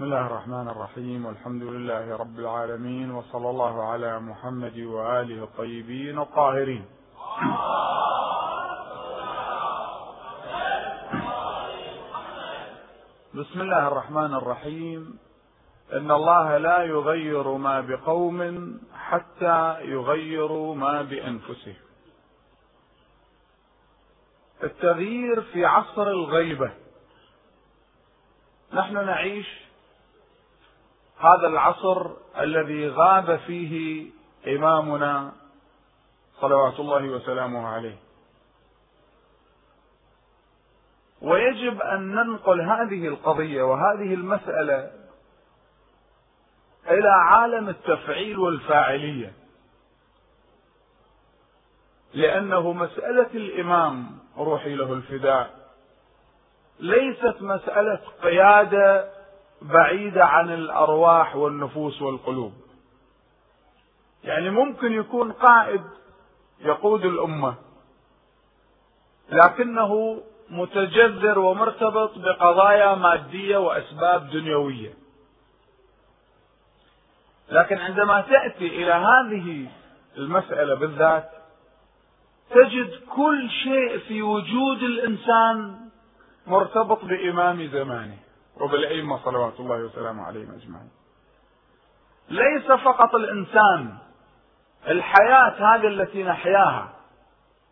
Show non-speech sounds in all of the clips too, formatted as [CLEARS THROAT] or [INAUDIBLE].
بسم الله الرحمن الرحيم والحمد لله رب العالمين وصلى الله على محمد وآله الطيبين الطاهرين. بسم الله الرحمن الرحيم إن الله لا يغير ما بقوم حتى يغيروا ما بأنفسهم. التغيير في عصر الغيبة. نحن نعيش هذا العصر الذي غاب فيه إمامنا صلوات الله وسلامه عليه. ويجب أن ننقل هذه القضية وهذه المسألة إلى عالم التفعيل والفاعلية. لأنه مسألة الإمام روحي له الفداء. ليست مسألة قيادة بعيدة عن الأرواح والنفوس والقلوب. يعني ممكن يكون قائد يقود الأمة لكنه متجذر ومرتبط بقضايا مادية وأسباب دنيوية. لكن عندما تأتي إلى هذه المسألة بالذات تجد كل شيء في وجود الإنسان مرتبط بإمام زمانه. وبالأئمة صلوات الله وسلامه عليهم أجمعين. ليس فقط الإنسان الحياة هذه التي نحياها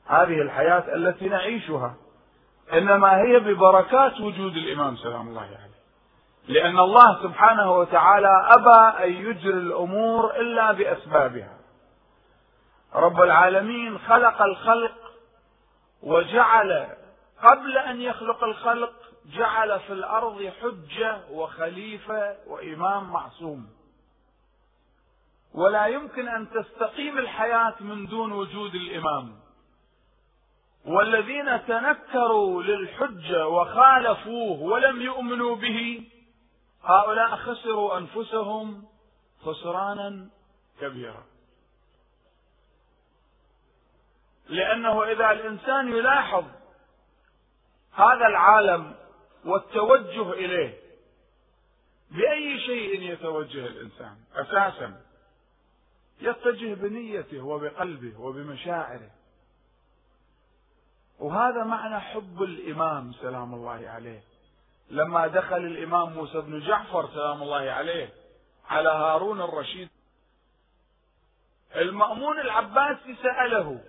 هذه الحياة التي نعيشها إنما هي ببركات وجود الإمام سلام الله عليه. لأن الله سبحانه وتعالى أبى أن يجري الأمور إلا بأسبابها. رب العالمين خلق الخلق وجعل قبل أن يخلق الخلق جعل في الأرض حجة وخليفة وإمام معصوم. ولا يمكن أن تستقيم الحياة من دون وجود الإمام. والذين تنكروا للحجة وخالفوه ولم يؤمنوا به هؤلاء خسروا أنفسهم خسرانا كبيرا. لأنه إذا الإنسان يلاحظ هذا العالم والتوجه إليه. بأي شيء يتوجه الإنسان؟ أساسا يتجه بنيته وبقلبه وبمشاعره. وهذا معنى حب الإمام سلام الله عليه. لما دخل الإمام موسى بن جعفر سلام الله عليه على هارون الرشيد المأمون العباسي سأله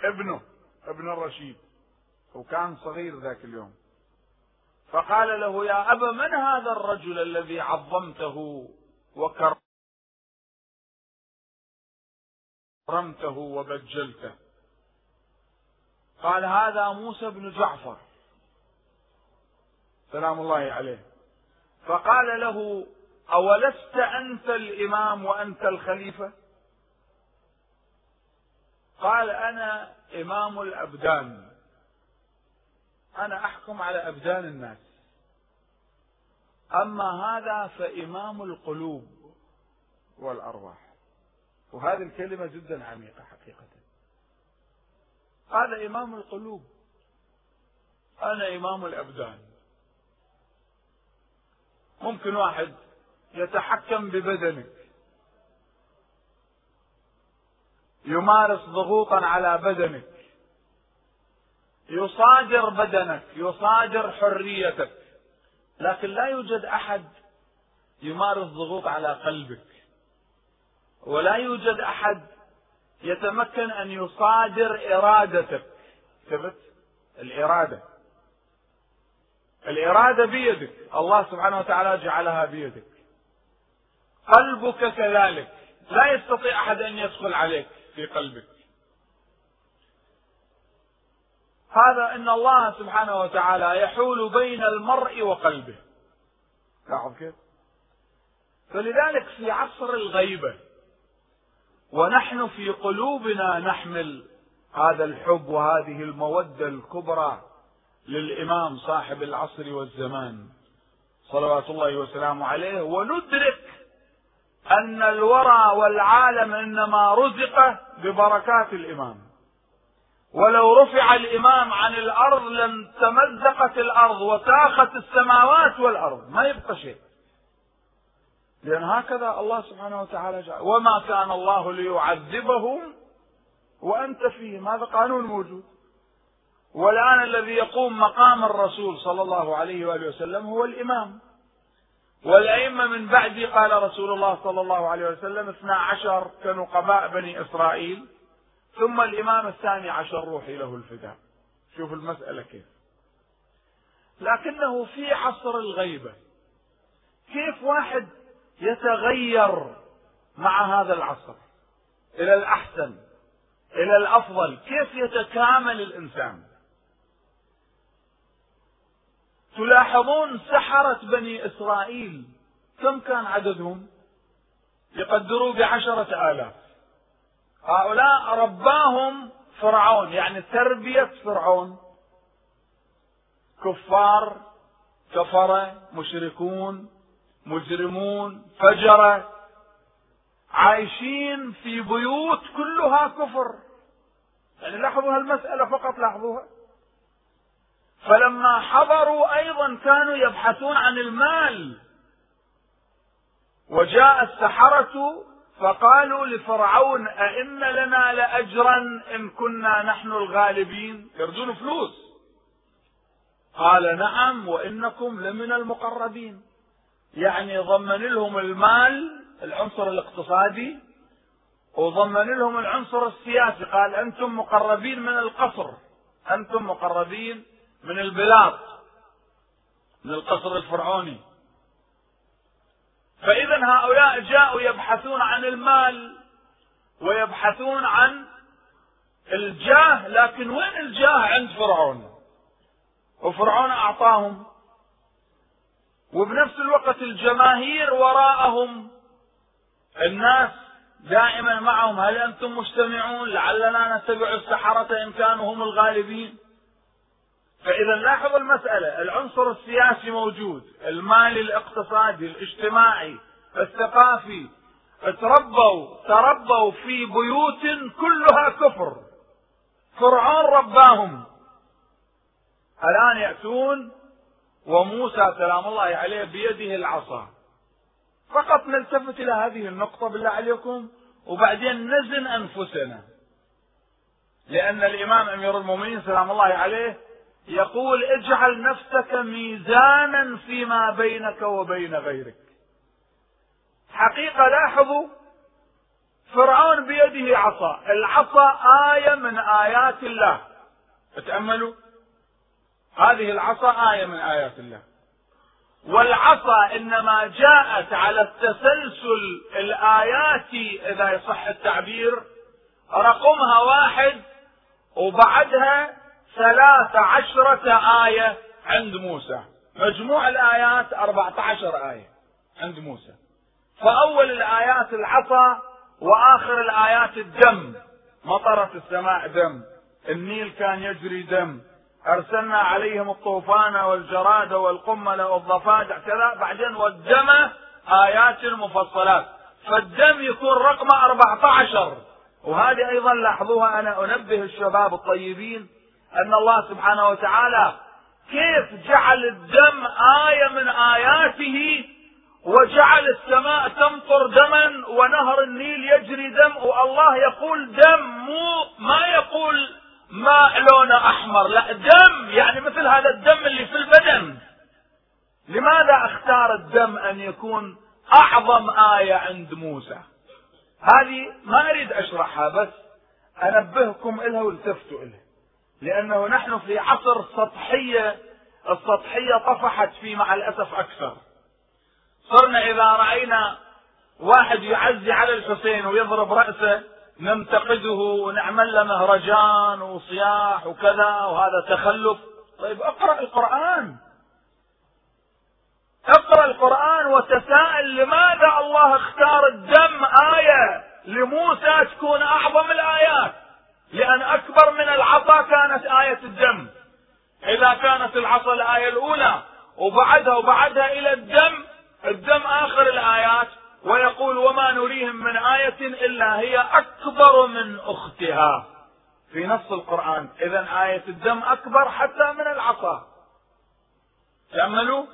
ابنه ابن الرشيد. وكان صغير ذاك اليوم. فقال له يا أبا من هذا الرجل الذي عظمته وكرمته وبجلته. قال هذا موسى بن جعفر. سلام الله عليه. فقال له أولست أنت الإمام وأنت الخليفة؟ قال أنا إمام الأبدان. أنا أحكم على أبدان الناس. أما هذا فإمام القلوب والأرواح. وهذه الكلمة جدا عميقة حقيقة. هذا إمام القلوب. أنا إمام الأبدان. ممكن واحد يتحكم ببدنك. يمارس ضغوطا على بدنك. يصادر بدنك يصادر حريتك. لكن لا يوجد أحد يمارس ضغوط على قلبك. ولا يوجد أحد يتمكن أن يصادر إرادتك. ثبت الإرادة. الإرادة بيدك. الله سبحانه وتعالى جعلها بيدك. قلبك كذلك. لا يستطيع أحد أن يدخل عليك في قلبك. هذا إن الله سبحانه وتعالى يحول بين المرء وقلبه. لاحظ كيف؟ فلذلك في عصر الغيبة ونحن في قلوبنا نحمل هذا الحب وهذه المودة الكبرى للإمام صاحب العصر والزمان صلوات الله وسلامه عليه وندرك أن الورى والعالم إنما رزق ببركات الإمام. ولو رفع الإمام عن الأرض لانتمزقت الأرض وتاخت السماوات والأرض. ما يبقى شيء. لأن هكذا الله سبحانه وتعالى جعل. وما كان الله ليعذبهم وأنت فيهم. هذا قانون موجود. والآن الذي يقوم مقام الرسول صلى الله عليه وآله وسلم هو الإمام. والأئمة من بعد قال رسول الله صلى الله عليه وسلم اثنا عشر كنقباء بني إسرائيل. ثم الإمام الثاني عشر روحي له الفداء. شوف المسألة كيف. لكنه في عصر الغيبة. كيف واحد يتغير مع هذا العصر؟ إلى الأحسن إلى الأفضل. كيف يتكامل الإنسان؟ تلاحظون سحرة بني إسرائيل. كم كان عددهم؟ يقدروا بعشرة آلاف. هؤلاء رباهم فرعون يعني تربية فرعون. كفار كفرة مشركون مجرمون فجرة. عايشين في بيوت كلها كفر. يعني لاحظوا هالمسألة فقط لاحظوها. فلما حضروا أيضا كانوا يبحثون عن المال. وجاء السحرة فقالوا لفرعون أئن لنا لأجرا إن كنا نحن الغالبين. يرجون فلوس. قال نعم وإنكم لمن المقربين. يعني ضمن لهم المال العنصر الاقتصادي وضمن لهم العنصر السياسي. قال أنتم مقربين من القصر. أنتم مقربين من البلاط من القصر الفرعوني. فإذا هؤلاء جاءوا يبحثون عن المال ويبحثون عن الجاه لكن وين الجاه عند فرعون؟ وفرعون أعطاهم. وبنفس الوقت الجماهير وراءهم الناس دائما معهم. هل أنتم مجتمعون لعلنا نتبع السحرة إن كانوا هم الغالبين. فإذا لاحظ المسألة العنصر السياسي موجود المالي الاقتصادي الاجتماعي الثقافي. تربوا تربوا في بيوت كلها كفر. فرعون رباهم. الآن يأتون وموسى سلام الله عليه بيده العصا. فقط نلتفت إلى هذه النقطة بالله عليكم وبعدين نزن أنفسنا. لأن الإمام أمير المؤمنين سلام الله عليه يقول اجعل نفسك ميزانا فيما بينك وبين غيرك. حقيقة لاحظوا فرعون بيده عصا. العصا آية من آيات الله. تأملوا؟ هذه العصا آية من آيات الله. والعصا إنما جاءت على التسلسل الآياتي إذا يصح التعبير رقمها واحد وبعدها ثلاث عشرة آية عند موسى. مجموع الآيات أربعة عشر آية عند موسى. فأول الآيات العصا وآخر الآيات الدم. مطرت السماء دم. النيل كان يجري دم. أرسلنا عليهم الطوفان والجراد والقمل والضفادع كذا. بعدين والدم آيات مفصلات. فالدم يكون رقمه 14 وهذه أيضا لاحظوها أنا أنبه الشباب الطيبين أن الله سبحانه وتعالى كيف جعل الدم آية من آياته وجعل السماء تمطر دما ونهر النيل يجري دم والله يقول دم مو ما يقول ماء لونه أحمر لا دم يعني مثل هذا الدم اللي في البدن. لماذا أختار الدم أن يكون أعظم آية عند موسى؟ هذه ما أريد أشرحها بس أنبهكم إلها والتفتوا إلها. لأنه نحن في عصر سطحيه السطحية طفحت فيه مع الأسف أكثر. صرنا إذا رأينا واحد يعزي على الحسين ويضرب رأسه ننتقده ونعمل له مهرجان وصياح وكذا وهذا تخلف. طيب اقرأ القرآن. اقرأ القرآن وتساءل لماذا الله اختار الدم آية لموسى تكون أعظم الآيات. لأن أكبر من العصا كانت آية الدم. إذا كانت العصا الآية الأولى وبعدها وبعدها إلى الدم الدم آخر الآيات ويقول وما نريهم من آية إلا هي أكبر من أختها. في نص القرآن إذا آية الدم أكبر حتى من العصا تأملوا؟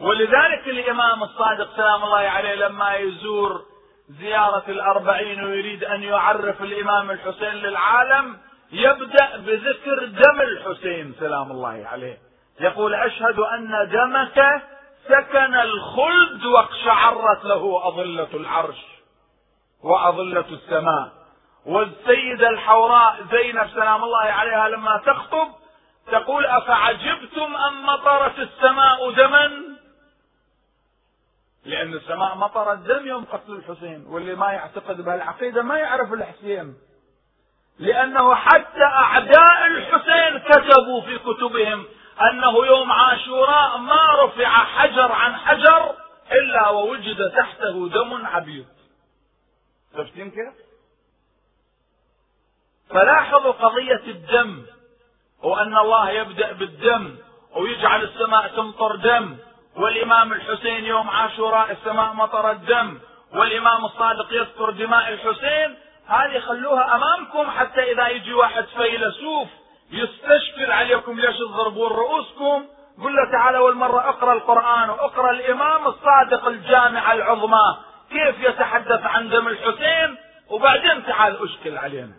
ولذلك الإمام الصادق سلام الله عليه لما يزور زيارة الأربعين ويريد أن يعرف الإمام الحسين للعالم يبدأ بذكر دم الحسين سلام الله عليه. يقول أشهد أن دمك سكن الخلد واقشعرت له أظلة العرش وأظلة السماء. والسيدة الحوراء زينب سلام الله عليها لما تخطب تقول أفعجبتم أن مطرت السماء دما؟ لأن السماء مطرت دم يوم قتل الحسين واللي ما يعتقد بهالعقيدة ما يعرف الحسين. لأنه حتى أعداء الحسين كتبوا في كتبهم أنه يوم عاشوراء ما رفع حجر عن حجر إلا ووجد تحته دم عبيد. شفتين كيف؟ فلاحظوا قضية الدم وأن الله يبدأ بالدم ويجعل السماء تمطر دم. والإمام الحسين يوم عاشوراء السماء مطرت دم والإمام الصادق يذكر دماء الحسين هذه خلوها أمامكم حتى إذا يجي واحد فيلسوف يستشكل عليكم ليش تضربون رؤوسكم؟ قل له تعالى والمرة أقرأ القرآن وأقرأ الإمام الصادق الجامعة العظمى كيف يتحدث عن دم الحسين؟ وبعدين تعال أشكل علينا.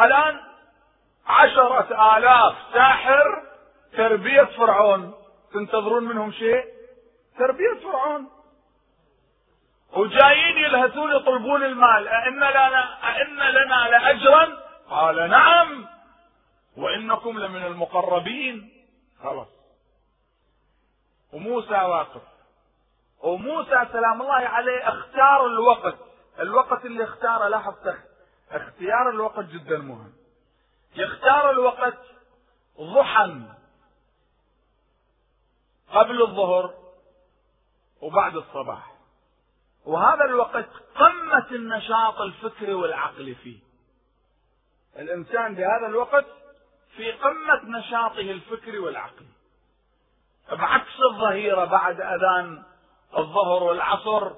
الآن عشرة آلاف ساحر تربية فرعون. تنتظرون منهم شيء؟ تربية فرعون. وجايين يلهثون يطلبون المال. أئن لنا أئن لنا لأجرا؟ قال نعم. وإنكم لمن المقربين. خلاص. وموسى واقف. وموسى سلام الله عليه اختار الوقت. الوقت اللي اختاره لاحظ اختيار الوقت جدا مهم. يختار الوقت ضحى قبل الظهر وبعد الصباح. وهذا الوقت قمة النشاط الفكري والعقلي فيه. الإنسان بهذا الوقت في قمة نشاطه الفكري والعقلي. بعكس الظهيرة بعد أذان الظهر والعصر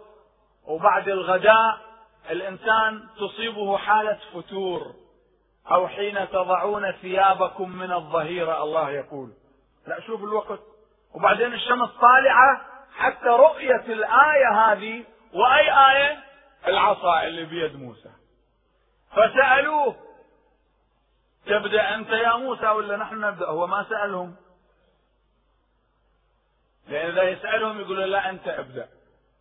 وبعد الغداء الإنسان تصيبه حالة فتور. أو حين تضعون ثيابكم من الظهيرة الله يقول. لا شوف الوقت. وبعدين الشمس طالعة حتى رؤية الآية هذه وأي آية؟ العصا اللي بيد موسى. فسألوه تبدأ أنت يا موسى ولا نحن نبدأ؟ هو ما سألهم. لأن إذا يسألهم يقولوا لا أنت أبدأ.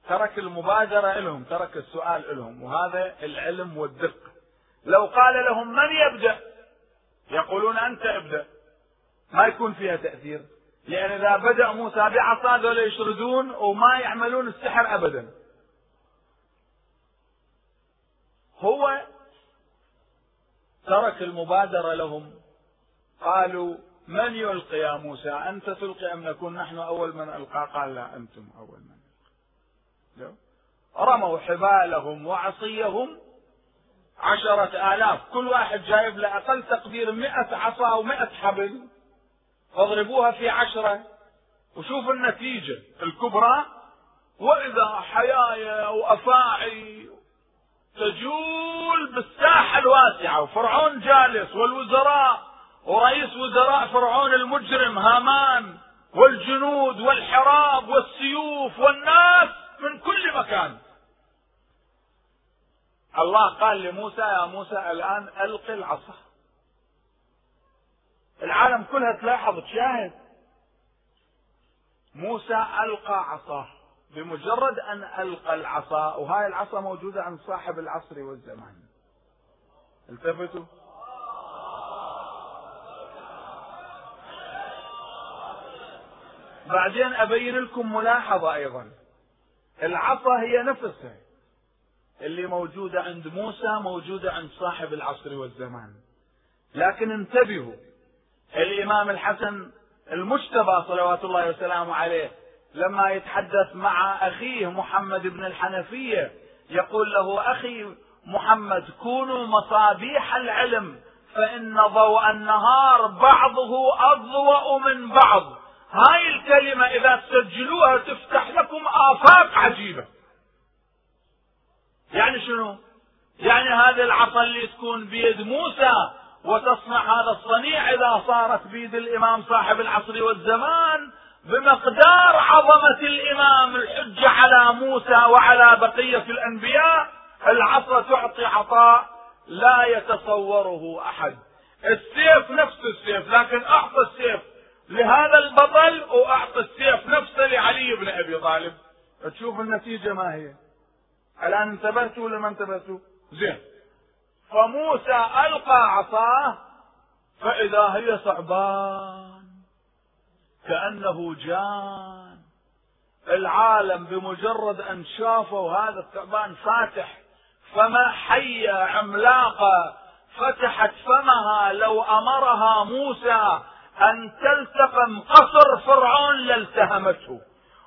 ترك المبادرة لهم ترك السؤال لهم وهذا العلم والدقة. لو قال لهم من يبدأ؟ يقولون أنت ابدأ. ما يكون فيها تأثير. لأن إذا بدأ موسى بعصا ذولا يشردون وما يعملون السحر أبدا. هو ترك المبادرة لهم. قالوا من يلقي يا موسى؟ أنت تلقي أم نكون نحن أول من ألقى؟ قال لا أنتم أول من ألقى. رموا حبالهم وعصيهم عشرة آلاف. كل واحد جايب له أقل تقدير مئة عصا ومئة حبل. فاضربوها في عشرة. وشوف النتيجة. الكبرى. وإذا حيايا وأفاعي تجول بالساحة الواسعة. وفرعون جالس. والوزراء. ورئيس وزراء فرعون المجرم. هامان. والجنود. والحراب. والسيوف. والناس. من كل مكان. الله قال لموسى يا موسى الآن ألق العصا. العالم كلها تلاحظ تشاهد. موسى ألقى عصاه بمجرد أن ألقى العصا وهاي العصا موجودة عند صاحب العصر والزمان. التفتوا؟ بعدين أبين لكم ملاحظة أيضا. العصا هي نفسها. اللي موجودة عند موسى موجودة عند صاحب العصر والزمان. لكن انتبهوا الإمام الحسن المجتبى صلوات الله وسلامه عليه لما يتحدث مع أخيه محمد بن الحنفية يقول له أخي محمد كونوا مصابيح العلم فإن ضوء النهار بعضه أضوأ من بعض. هاي الكلمة إذا تسجلوها تفتح لكم آفاق عجيبة. يعني شنو؟ يعني هذه العصا اللي تكون بيد موسى وتصنع هذا الصنيع إذا صارت بيد الإمام صاحب العصر والزمان بمقدار عظمة الإمام الحجة على موسى وعلى بقية الأنبياء. العصا تعطي عطاء لا يتصوره أحد. السيف نفس السيف لكن أعطى السيف لهذا البطل وأعطى السيف نفسه لعلي بن أبي طالب. تشوف النتيجة ما هي؟ الآن انتبهتوا ولا ما انتبهتوا؟ زين. فموسى ألقى عصاه فإذا هي ثعبان كأنه جان. العالم بمجرد أن شافوا هذا الثعبان فاتح فما حية عملاقة فتحت فمها. لو أمرها موسى أن تلتقم قصر فرعون لالتهمته.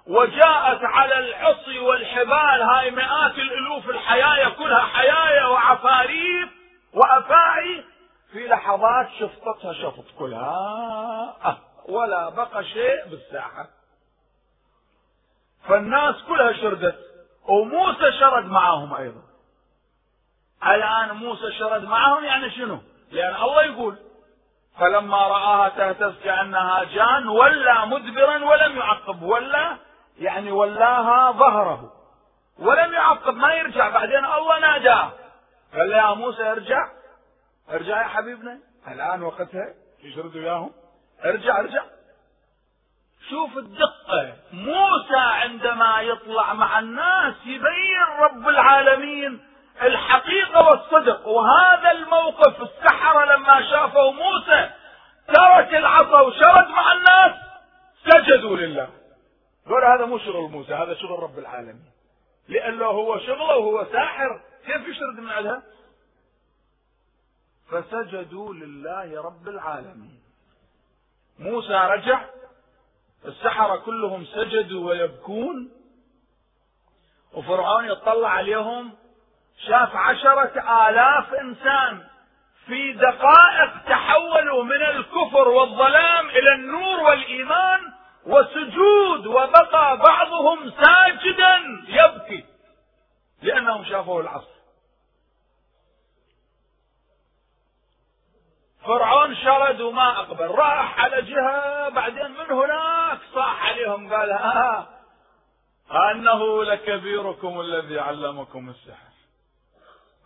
وجاءت على العصي والحبال هاي مئات الألوف الحيايا كلها حيايا وعفاريت وأفاعي. في لحظات شفطتها شفط كلها. ولا بقى شيء بالساحة. فالناس كلها شردت وموسى شرد معهم أيضا. الآن موسى شرد معهم يعني شنو؟ لأن الله يقول فلما رآها تهتز كأنها جان ولى مدبرا ولم يعقب ولا يعني ولاها ظهره. ولم يعقب ما يرجع بعدين. الله ناداه. قال له يا موسى ارجع. ارجع يا حبيبنا. الآن وقتها يشردوا اياهم ارجع ارجع. شوف الدقة. موسى عندما يطلع مع الناس يبين رب العالمين الحقيقة والصدق. وهذا الموقف السحرة لما شافوا موسى ترك العصا وشرد مع الناس سجدوا لله. قول هذا مو شغل موسى هذا شغل رب العالمين. لأنه هو شغله وهو ساحر كيف يشرد من عندها فسجدوا لله رب العالمين. موسى رجع السحرة كلهم سجدوا ويبكون وفرعون يطلع عليهم شاف عشرة آلاف إنسان في دقائق تحولوا من الكفر والظلام إلى النور والإيمان وسجود وبقى بعضهم ساجدا يبكي لأنهم شافوا العصر. فرعون شرد وما أقبل راح على جهة بعدين من هناك صاح عليهم قال ها أنه لكبيركم الذي علمكم السحر.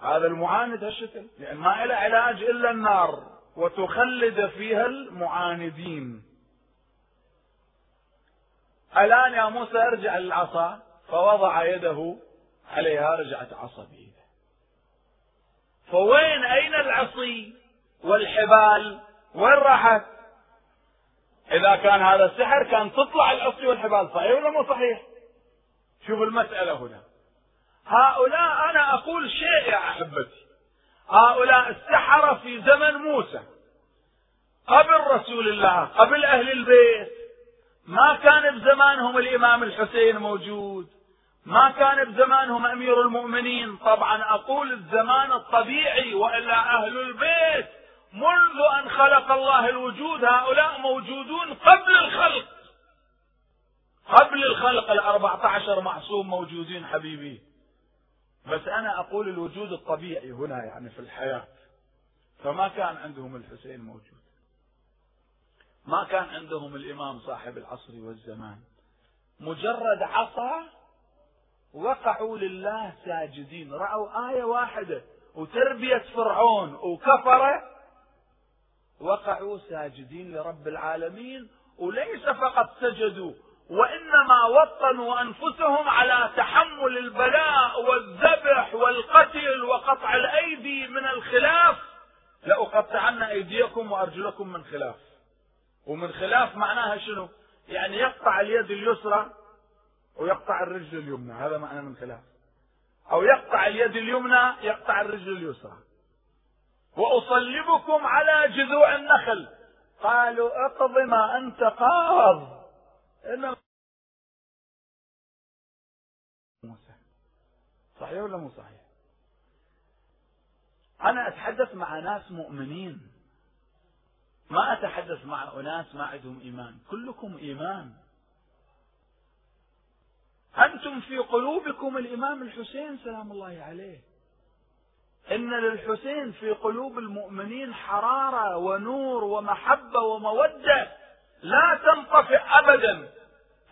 هذا المعاند هالشكل لأن ما له علاج إلا النار وتخلد فيها المعاندين. الآن يا موسى ارجع للعصا. فوضع يده عليها رجعت عصا بيده. فوين؟ أين العصي والحبال وين راحت إذا كان هذا السحر كان تطلع العصي والحبال صحيح ولا مو صحيح؟ شوف المسألة هنا. هؤلاء أنا أقول شيء يا أحبتي. هؤلاء السحرة في زمن موسى. قبل رسول الله قبل أهل البيت ما كان بزمانهم الإمام الحسين موجود. ما كان بزمانهم أمير المؤمنين. طبعا أقول الزمان الطبيعي وإلا أهل البيت. منذ أن خلق الله الوجود هؤلاء موجودون قبل الخلق. قبل الخلق الأربعة عشر معصوم موجودين حبيبي. بس أنا أقول الوجود الطبيعي هنا يعني في الحياة. فما كان عندهم الحسين موجود. ما كان عندهم الإمام صاحب العصر والزمان. مجرد عصا وقعوا لله ساجدين. رأوا آية واحدة. وتربية فرعون وكفرة. وقعوا ساجدين لرب العالمين. وليس فقط سجدوا. وإنما وطنوا أنفسهم على تحمل البلاء والذبح والقتل وقطع الأيدي من الخلاف. لأقطعن أيديكم وأرجلكم من خلاف. ومن خلاف معناها شنو؟ يعني يقطع اليد اليسرى ويقطع الرجل اليمنى هذا معنى من خلاف. أو يقطع اليد اليمنى يقطع الرجل اليسرى. وأصلبكم على جذوع النخل. قالوا اقض ما أنت قاض. إنما صحيح ولا مو صحيح؟ أنا أتحدث مع ناس مؤمنين. ما أتحدث مع أناس ما عندهم إيمان. كلكم إيمان. أنتم في قلوبكم الإمام الحسين سلام الله عليه. إن للحسين في قلوب المؤمنين حرارة ونور ومحبة ومودة لا تنطفئ أبدا.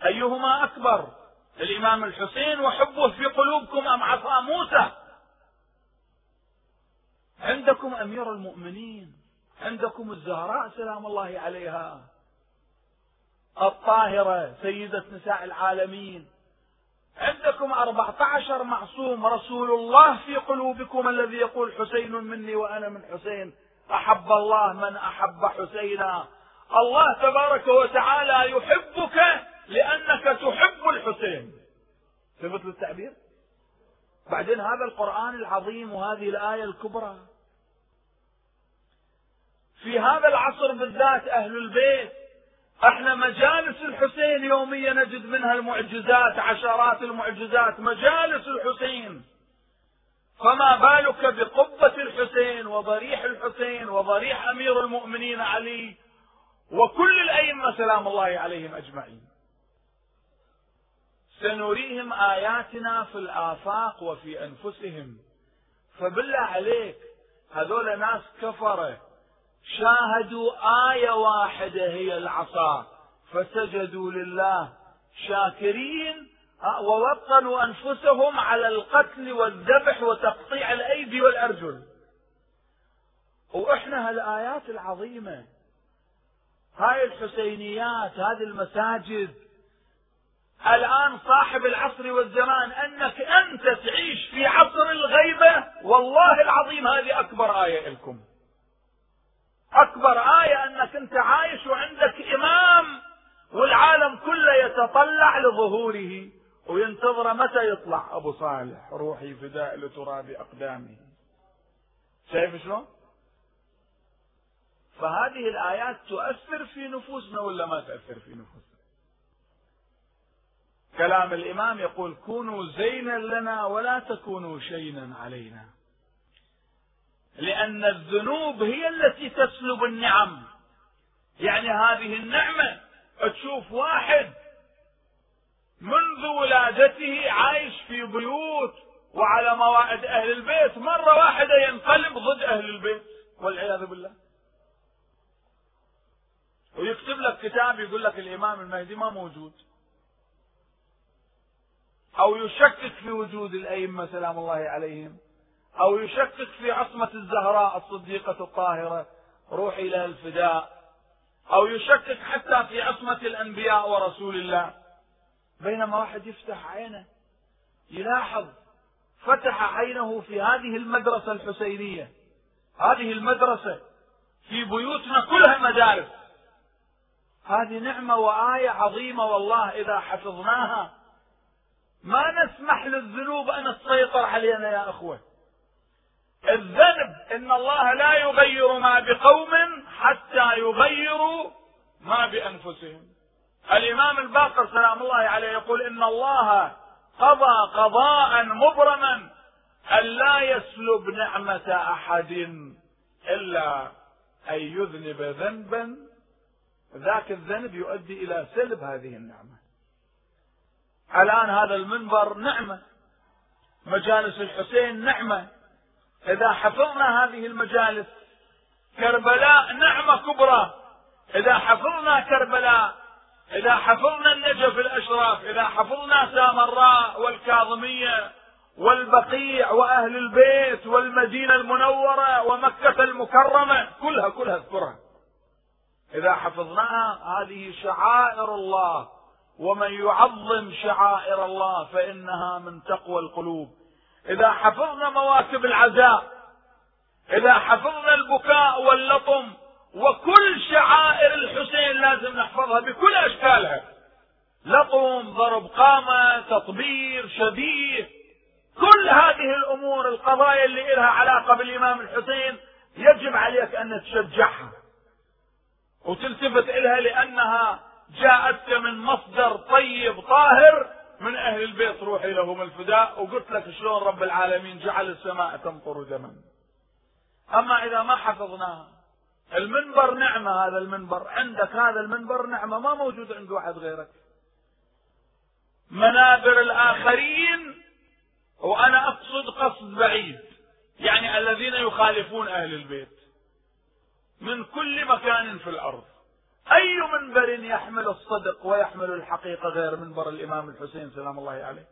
أيهما أكبر الإمام الحسين وحبه في قلوبكم أم عصا موسى؟ عندكم أمير المؤمنين. عندكم الزهراء سلام الله عليها. الطاهرة سيدة نساء العالمين. عندكم أربعة عشر معصوم رسول الله في قلوبكم الذي يقول حسين مني وأنا من حسين. أحب الله من أحب حسينا. الله تبارك وتعالى يحبك لأنك تحب الحسين. ثبت التعبير؟ بعدين هذا القرآن العظيم وهذه الآية الكبرى. في هذا العصر بالذات أهل البيت إحنا مجالس الحسين يوميا نجد منها المعجزات عشرات المعجزات مجالس الحسين. فما بالك بقبة الحسين وضريح الحسين وضريح أمير المؤمنين علي وكل الأئمة سلام الله عليهم أجمعين. سنريهم آياتنا في الآفاق وفي أنفسهم. فبالله عليك هذول ناس كفرة. شاهدوا آية واحدة هي العصا. فسجدوا لله شاكرين ووطنوا أنفسهم على القتل والذبح وتقطيع الأيدي والأرجل. وإحنا هالآيات العظيمة هاي الحسينيات هذه المساجد. الآن صاحب العصر والزمان أنك أنت تعيش في عصر الغيبة والله العظيم هذه أكبر آية لكم. أكبر آية أنك أنت عايش وعندك إمام والعالم كله يتطلع لظهوره وينتظر متى يطلع أبو صالح روحي فداء لتراب أقدامه شايف شلون؟ فهذه الآيات تؤثر في نفوسنا ولا ما تؤثر في نفوسنا؟ كلام الإمام يقول كونوا زينا لنا ولا تكونوا شينا علينا لأن الذنوب هي التي تسلب النعم. يعني هذه النعمة تشوف واحد منذ ولادته عايش في بيوت وعلى موائد أهل البيت مرة واحدة ينقلب ضد أهل البيت. والعياذ بالله. ويكتب لك كتاب يقول لك الإمام المهدي ما موجود. أو يشكك في وجود الأئمة سلام الله عليهم. أو يشكك في عصمة الزهراء الصديقة الطاهرة روحي لها الفداء. أو يشكك حتى في عصمة الأنبياء ورسول الله. بينما واحد يفتح عينه يلاحظ فتح عينه في هذه المدرسة الحسينية. هذه المدرسة في بيوتنا كلها مدارس. هذه نعمة وآية عظيمة والله إذا حفظناها. ما نسمح للذنوب أن تسيطر علينا يا أخوة. الذنب إن الله لا يغير ما بقوم حتى يغيروا ما بأنفسهم. الإمام الباقر سلام الله عليه يقول إن الله قضى قضاء مبرما أن لا يسلب نعمة أحد إلا أن يذنب ذنبا. ذاك الذنب يؤدي إلى سلب هذه النعمة. الآن هذا المنبر نعمة. مجالس الحسين نعمة. إذا حفظنا هذه المجالس كربلاء نعمة كبرى. إذا حفظنا كربلاء إذا حفظنا النجف الأشراف إذا حفظنا سامراء والكاظمية والبقيع وأهل البيت والمدينة المنورة ومكة المكرمة كلها كلها اذكرها. إذا حفظناها هذه شعائر الله. ومن يعظم شعائر الله فإنها من تقوى القلوب. إذا حفظنا مواكب العزاء إذا حفظنا البكاء واللطم وكل شعائر الحسين لازم نحفظها بكل أشكالها. لطم ضرب قامة تطبير شبيه كل هذه الأمور القضايا اللي لها علاقة بالإمام الحسين يجب عليك أن تشجعها. وتلتفت إلها لأنها جاءتك من مصدر طيب طاهر من أهل البيت روحي لهم الفداء وقلت لك شلون رب العالمين جعل السماء تمطر دما. أما إذا ما حفظناها المنبر نعمة هذا المنبر عندك هذا المنبر نعمة ما موجود عند واحد غيرك. منابر الآخرين وأنا أقصد قصد بعيد يعني الذين يخالفون أهل البيت. من كل مكان في الأرض. أي منبر يحمل الصدق ويحمل الحقيقة غير منبر الإمام الحسين سلام الله عليه؟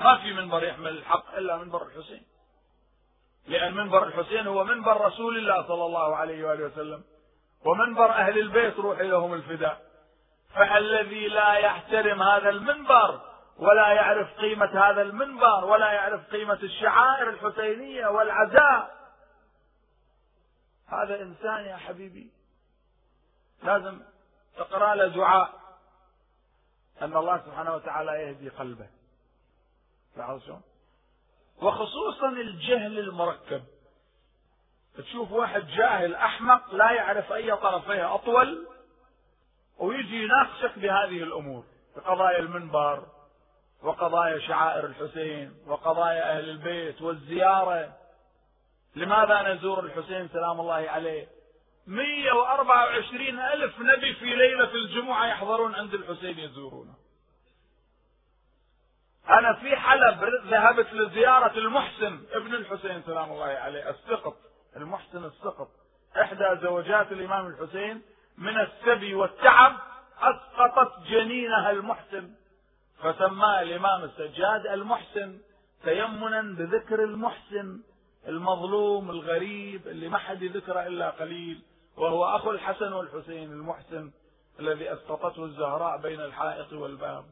ما في منبر يحمل الحق إلا منبر الحسين. لأن منبر الحسين هو منبر رسول الله صلى الله عليه وآله وسلم ومنبر أهل البيت روحي لهم الفداء. فالذي لا يحترم هذا المنبر ولا يعرف قيمة هذا المنبر ولا يعرف قيمة الشعائر الحسينية والعزاء هذا إنسان يا حبيبي. لازم تقرأ له دعاء. أن الله سبحانه وتعالى يهدي قلبه. شلون؟ وخصوصا الجهل المركب. تشوف واحد جاهل أحمق لا يعرف أي طرفيه أطول ويجي يناقشك بهذه الأمور. بقضايا المنبر وقضايا شعائر الحسين وقضايا أهل البيت والزيارة. لماذا نزور الحسين؟ سلام الله عليه. 124 ألف نبي في ليلة الجمعة يحضرون عند الحسين يزورونه. أنا في حلب ذهبت لزيارة المحسن ابن الحسين سلام الله عليه السقط المحسن السقط. إحدى زوجات الإمام الحسين من السبي والتعب أسقطت جنينها المحسن فسماه الإمام السجاد المحسن تيمنا بذكر المحسن المظلوم الغريب اللي ما حد ذكره إلا قليل. وهو أخو الحسن والحسين المحسن الذي أسقطته الزهراء بين الحائط والباب.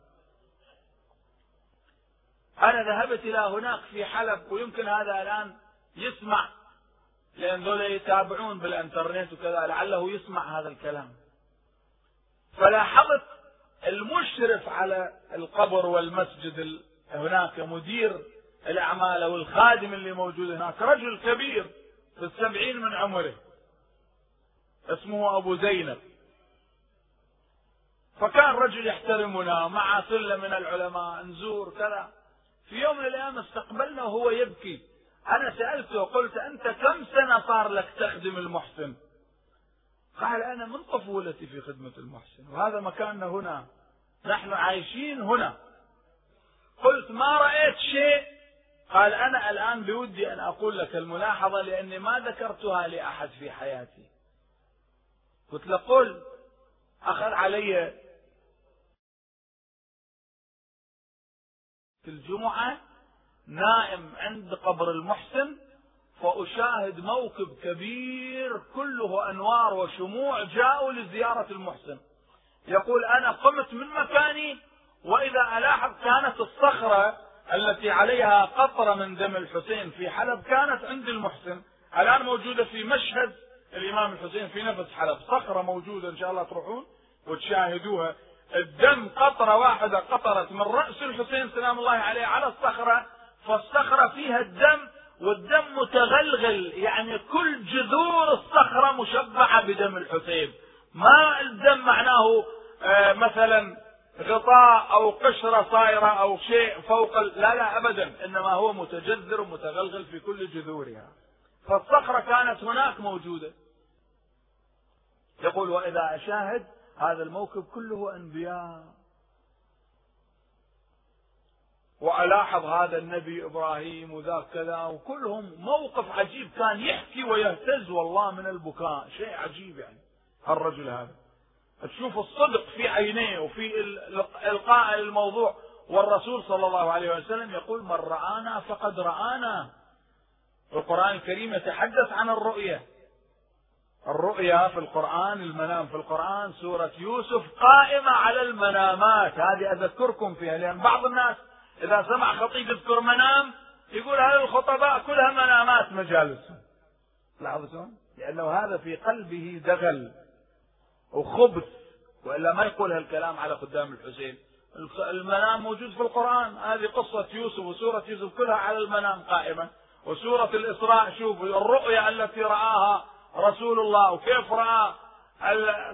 أنا ذهبت إلى هناك في حلب ويمكن هذا الآن يسمع لأن ذولا يتابعون بالإنترنت وكذا لعله يسمع هذا الكلام. فلاحظت المشرف على القبر والمسجد هناك مدير الأعمال أو الخادم اللي موجود هناك رجل كبير في السبعين من عمره. اسمه أبو زينب. فكان رجل يحترمنا مع سلة من العلماء نزور كذا. في يوم من الأيام استقبلنا وهو يبكي. أنا سألته قلت أنت كم سنة صار لك تخدم المحسن؟ قال أنا من طفولتي في خدمة المحسن وهذا مكاننا هنا. نحن عايشين هنا. قلت ما رأيت شيء؟ قال أنا الآن بودي أن أقول لك الملاحظة لأني ما ذكرتها لأحد في حياتي. قلت له قل. أخذ علي في الجمعة نائم عند قبر المحسن فأشاهد موكب كبير كله أنوار وشموع جاءوا لزيارة المحسن. يقول أنا قمت من مكاني وإذا ألاحظ كانت الصخرة التي عليها قطرة من دم الحسين في حلب كانت عند المحسن. الآن موجودة في مشهد الإمام الحسين في نفس حلب. صخرة موجودة إن شاء الله تروحون وتشاهدوها. الدم قطرة واحدة قطرت من رأس الحسين سلام الله عليه على الصخرة فالصخرة فيها الدم والدم متغلغل. يعني كل جذور الصخرة مشبعة بدم الحسين. ما الدم معناه آه مثلا غطاء أو قشرة صايرة أو شيء فوق لا لا ابدا. إنما هو متجذر ومتغلغل في كل جذورها. فالصخرة كانت هناك موجودة. يقول وإذا أشاهد هذا الموكب كله أنبياء. وألاحظ هذا النبي إبراهيم وذاك كذا وكلهم موقف عجيب كان يحكي ويهتز والله من البكاء. شيء عجيب يعني الرجل هذا. تشوف الصدق في عينيه وفي إلقاء الموضوع. والرسول صلى الله عليه وسلم يقول من رآنا فقد رآنا. القرآن الكريم يتحدث عن الرؤية. الرؤيا في القرآن المنام في القرآن سورة يوسف قائمة على المنامات. هذه أذكركم فيها لأن بعض الناس إذا سمع خطيب يذكر منام يقول هذه الخطباء كلها منامات مجالسهم. لاحظتم؟ لأنه هذا في قلبه دغل وخبث وإلا ما يقول هالكلام على قدام الحسين. المنام موجود في القرآن. هذه قصة يوسف وسورة يوسف كلها على المنام قائمة. وسورة الإسراء شوف الرؤيا التي رآها رسول الله وكيف رأى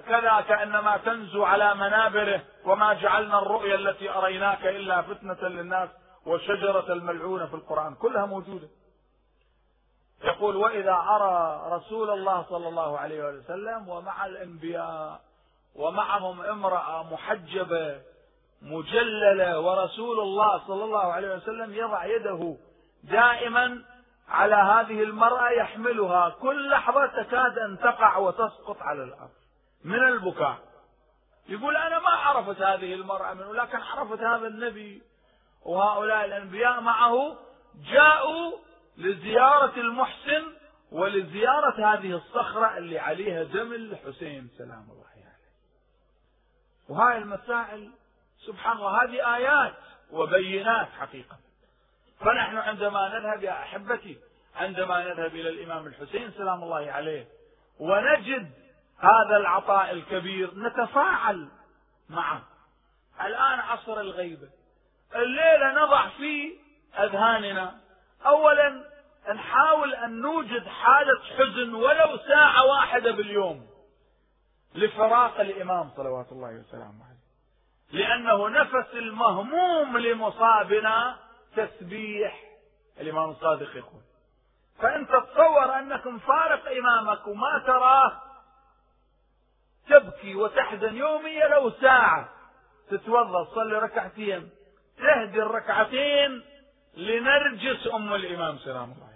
كذا كأنما تنزو على منابره وما جعلنا الرؤيا التي أريناك إلا فتنة للناس والشجرة الملعونة في القرآن كلها موجودة. يقول وإذا أرى رسول الله صلى الله عليه وسلم ومع الأنبياء ومعهم امرأة محجبة مجللة ورسول الله صلى الله عليه وسلم يضع يده دائما على هذه المرأة يحملها. كل لحظة تكاد أن تقع وتسقط على الأرض. من البكاء. يقول أنا ما عرفت هذه المرأة منه لكن عرفت هذا النبي. وهؤلاء الأنبياء معه جاءوا لزيارة المحسن ولزيارة هذه الصخرة اللي عليها دم الحسين. سلام الله عليه. وهاي المسائل سبحان الله هذه آيات وبينات حقيقة. فنحن عندما نذهب يا أحبتي عندما نذهب إلى الإمام الحسين سلام الله عليه ونجد هذا العطاء الكبير نتفاعل معه. الآن عصر الغيبة الليلة نضع في أذهاننا. أولا نحاول أن نوجد حالة حزن ولو ساعة واحدة باليوم لفراق الإمام صلوات الله وسلامه عليه. لأنه نفس المهموم لمصابنا تسبيح. الإمام الصادق يقول فأنت تصور أنك مفارق إمامك وما تراه تبكي وتحزن يوميا لو ساعة. تتوضأ تصلي ركعتين تهدي الركعتين لنرجس أم الإمام سلام الله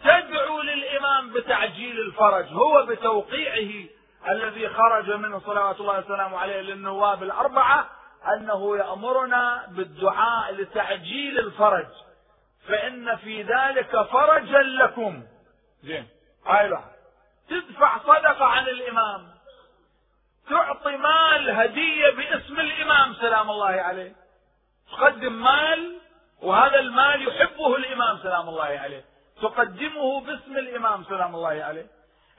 تدعو للإمام بتعجيل الفرج هو بتوقيعه الذي خرج منه صلوات الله وسلامه عليه للنواب الأربعة أنه يأمرنا بالدعاء لتعجيل الفرج. فإن في ذلك فرجا لكم. زين. هاي تدفع صدقة عن الإمام. تعطي مال هدية باسم الإمام سلام الله عليه. تقدم مال وهذا المال يحبه الإمام سلام الله عليه. تقدمه باسم الإمام سلام الله عليه.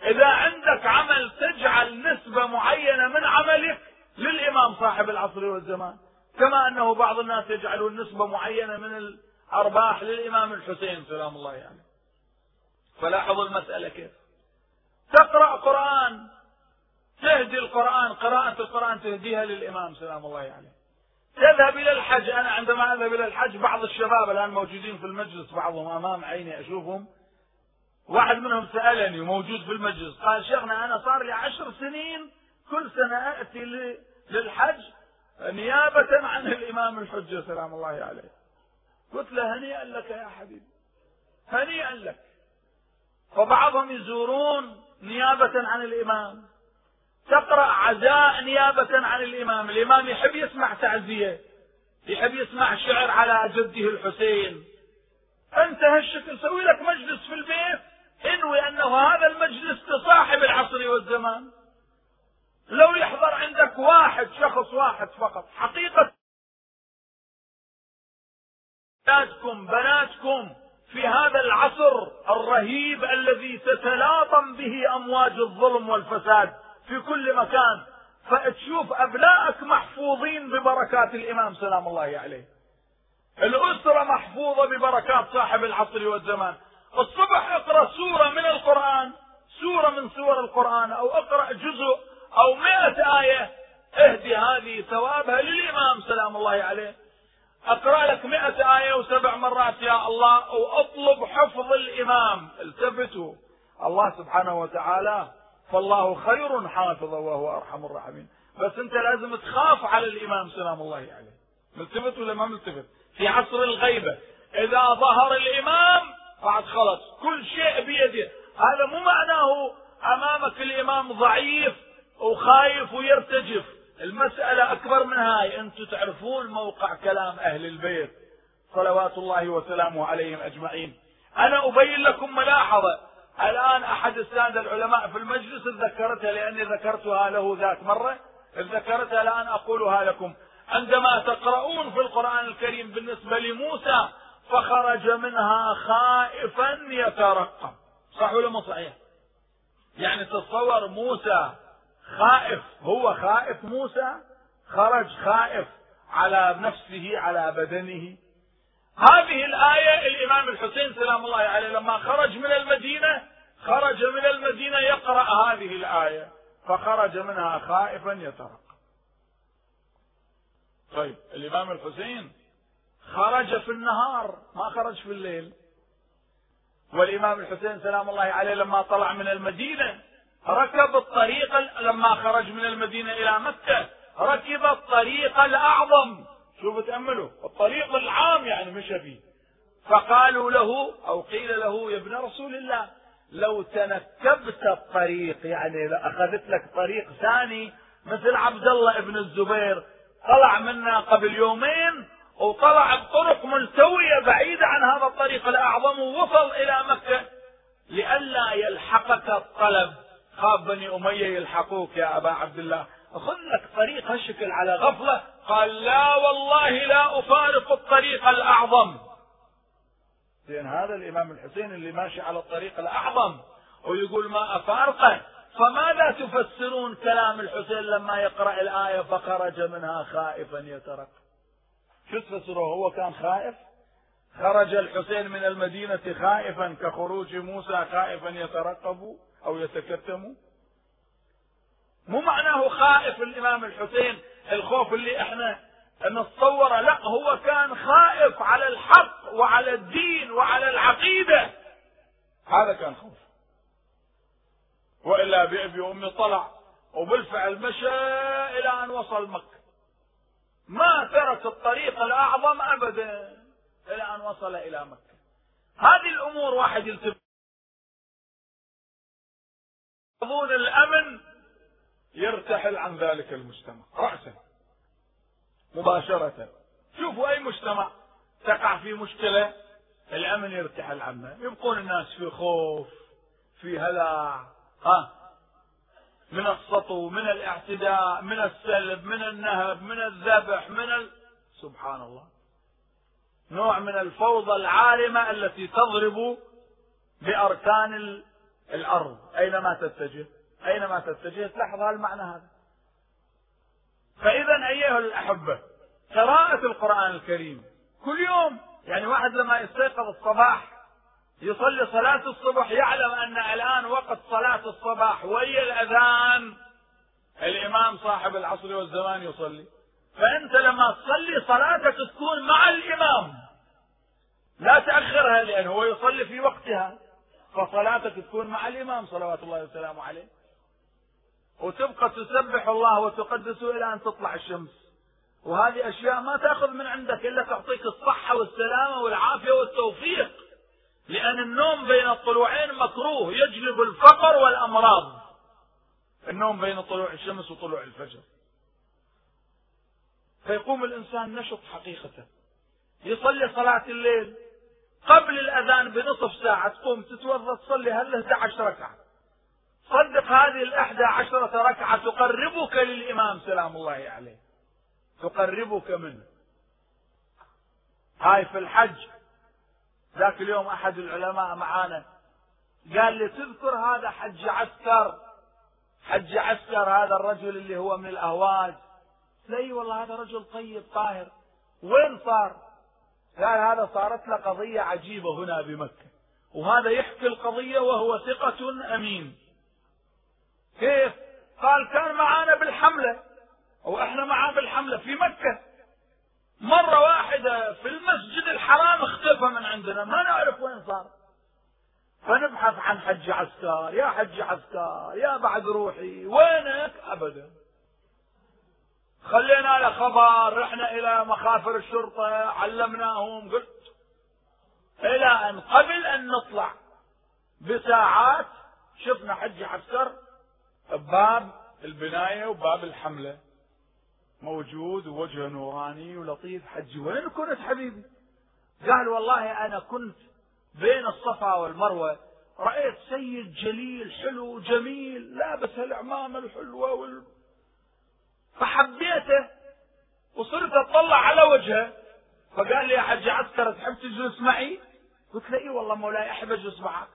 إذا عندك عمل تجعل نسبة معينة من عملك للإمام صاحب العصر والزمان. كما أنه بعض الناس يجعلون نسبة معينة من الأرباح للإمام الحسين سلام الله عليه. فلاحظوا المسألة كيف؟ تقرأ قرآن تهدي القرآن قراءة القرآن تهديها للإمام سلام الله عليه. تذهب إلى الحج. أنا عندما أذهب إلى الحج بعض الشباب الآن موجودين في المجلس بعضهم أمام عيني أشوفهم. واحد منهم سألني موجود في المجلس قال شيخنا أنا صار لي عشر سنين كل سنة أتي للحج نيابة عن الإمام الحجة سلام الله عليه. قلت له هنيئا لك يا حبيبي. هنيئا لك. فبعضهم يزورون نيابة عن الإمام. تقرأ عزاء نيابة عن الإمام. الإمام يحب يسمع تعزية يحب يسمع شعر على جده الحسين. أنت هالشكل سوي لك مجلس في البيت. إنوي أنه هذا المجلس لصاحب العصر والزمان. لو يحضر عندك واحد شخص واحد فقط. حقيقة أولادكم بناتكم في هذا العصر الرهيب الذي تتلاطم به أمواج الظلم والفساد في كل مكان. فتشوف أبنائك محفوظين ببركات الإمام سلام الله عليه. الأسرة محفوظة ببركات صاحب العصر والزمان. الصبح اقرأ سورة من القرآن سورة من سور القرآن أو اقرأ جزء أو مئة آية اهدي هذه ثوابها للإمام سلام الله عليه. أقرأ لك مئة آية وسبع مرات يا الله وأطلب حفظ الإمام. التفتوا. الله سبحانه وتعالى فالله خير حافظا وهو أرحم الراحمين. بس أنت لازم تخاف على الإمام سلام الله عليه. ملتفت ولا ما ملتفت؟ في عصر الغيبة. إذا ظهر الإمام بعد خلص كل شيء بيده. هذا مو معناه أمامك الإمام ضعيف. وخايف ويرتجف. المسألة أكبر من هاي. أنتم تعرفون موقع كلام أهل البيت. صلوات الله وسلامه عليهم أجمعين. أنا أبين لكم ملاحظة. الآن أحد السادة العلماء في المجلس ذكرتها لأني ذكرتها له ذات مرة. ذكرتها الآن أقولها لكم. عندما تقرؤون في القرآن الكريم بالنسبة لموسى فخرج منها خائفا يترقب. صح ولا مو صحيح؟ يعني تصور موسى خائف هو خائف. موسى خرج خائف على نفسه على بدنه. هذه الآية الإمام الحسين سلام الله عليه لما خرج من المدينة خرج من المدينة يقرأ هذه الآية فخرج منها خائفا يترقب. طيب الإمام الحسين خرج في النهار ما خرج في الليل. والإمام الحسين سلام الله عليه لما طلع من المدينة ركب الطريق لما خرج من المدينة إلى مكة ركب الطريق الأعظم. شوفوا تأملوا الطريق العام يعني مشى فيه. فقالوا له أو قيل له يا ابن رسول الله لو تنكبت الطريق يعني أخذت لك طريق ثاني مثل عبد الله ابن الزبير طلع منا قبل يومين وطلع بطرق ملتوية بعيدة عن هذا الطريق الأعظم ووصل إلى مكة. لئلا يلحقك الطلب. خاف بني أمية يلحقوك يا أبا عبد الله خذ لك طريق هالشكل على غفلة. قال لا والله لا أفارق الطريق الأعظم. زين هذا الإمام الحسين اللي ماشي على الطريق الأعظم ويقول ما أفارقه. فماذا تفسرون كلام الحسين لما يقرأ الآية فخرج منها خائفا يترقب شو تفسروه هو كان خائف؟ خرج الحسين من المدينة خائفا كخروج موسى خائفا يترقب أو يتكتم مو معناه خائف الإمام الحسين الخوف اللي إحنا نتصوره لا هو كان خائف على الحق وعلى الدين وعلى العقيدة. هذا كان خوف. وإلا بأبي وأمي طلع وبالفعل مشى إلى أن وصل مكة. ما ترك الطريق الأعظم أبدا إلى أن وصل إلى مكة. هذه الأمور واحد يلتفت يظن الأمن يرتحل عن ذلك المجتمع. رأسا. مباشرة. شوفوا أي مجتمع تقع في مشكلة الأمن يرتحل عنه يبقون الناس في خوف في هلع. ها؟ من السطو من الاعتداء من السلب من النهب من الذبح من ال... سبحان الله. نوع من الفوضى العارمة التي تضرب بأركان الأرض. أينما تتجه؟ أينما تتجه؟ تلاحظ المعنى هذا. فإذا أيها الأحبة قراءة القرآن الكريم كل يوم يعني واحد لما يستيقظ الصباح يصلي صلاة الصبح يعلم أن الآن وقت صلاة الصباح وهي الأذان الإمام صاحب العصر والزمان يصلي. فأنت لما تصلي صلاتك تكون مع الإمام. لا تأخرها لأنه هو يصلي في وقتها. فصلاتك تكون مع الإمام صلوات الله وسلامه عليه. وتبقى تسبح الله وتقدسه إلى أن تطلع الشمس. وهذه أشياء ما تأخذ من عندك إلا تعطيك الصحة والسلامة والعافية والتوفيق. لأن النوم بين الطلوعين مكروه يجلب الفقر والأمراض. النوم بين طلوع الشمس وطلوع الفجر. فيقوم الإنسان نشط حقيقة. يصلي صلاة الليل. قبل الأذان بنصف ساعة تقوم تتوضأ تصلي هل 11 ركعة. صدق هذه الإحدى عشرة ركعة تقربك للإمام سلام الله عليه. تقربك منه. هاي في الحج ذاك اليوم أحد العلماء معانا قال لي تذكر هذا حج عسكر. حج عسكر هذا الرجل اللي هو من الأهواز. لا والله هذا رجل طيب طاهر. وين صار؟ قال هذا صارت له قضية عجيبة هنا بمكة. وهذا يحكي القضية وهو ثقة أمين. كيف؟ قال كان معانا بالحملة. وإحنا معاه بالحملة في مكة. مرة واحدة في المسجد الحرام اختفى من عندنا. ما نعرف وين صار. فنبحث عن حج عسكر يا حج عسكر يا بعد روحي. وينك؟ ابدا. خلينا له خبر رحنا إلى مخافر الشرطة علمناهم قلت إلى أن قبل أن نطلع بساعات شفنا حج عسكر باب البناية وباب الحملة. موجود ووجهه نوراني ولطيف حجي. وين كنت حبيبي؟ قال والله أنا كنت بين الصفا والمروة. رأيت سيد جليل حلو جميل لابس العمامة الحلوة وال... فحبيته وصرت أطلع على وجهه. فقال لي يا حج عسكر تحب تجلس معي؟ قلت له إي والله مولاي أحب أجلس معك.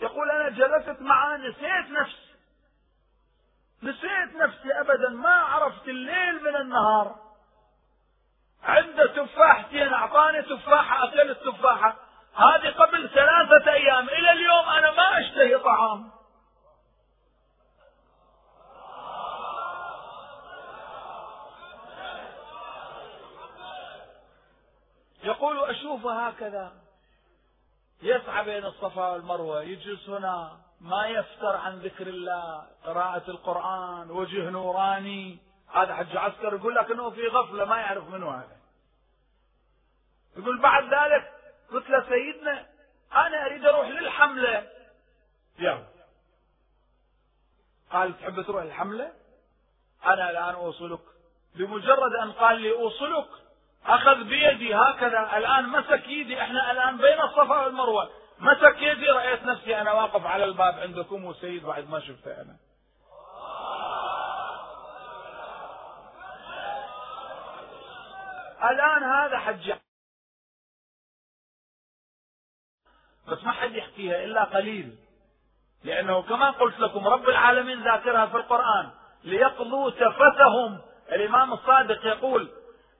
يقول أنا جلست معاه نسيت نفسي. نسيت نفسي ابدا ما عرفت الليل من النهار. عنده تفاحتين أعطاني تفاحة أكلت تفاحة. هذه قبل ثلاثة أيام إلى اليوم أنا ما أشتهي طعام. يقول اشوفه هكذا. يسعى بين الصفا والمروة يجلس هنا ما يفتر عن ذكر الله قراءة القرآن وجه نوراني. هذا حج عسكر يقول لك إنه في غفلة ما يعرف منه هذا. يقول بعد ذلك قلت له سيدنا أنا أريد أروح للحملة. يلا. قال تحب تروح الحملة؟ أنا الآن أوصلك. بمجرد أن قال لي أوصلك أخذ بيدي هكذا. الآن مسك يدي. إحنا الآن بين الصفا والمروة. مسك يدي رأيت نفسي أنا واقف على الباب عندكم وسيد بعد ما شفته أنا. الآن هذا حج بس ما حد يحكيها إلا قليل. لأنه كما قلت لكم رب العالمين ذاكرها في القرآن. ليقضوا تفتهم. الإمام الصادق يقول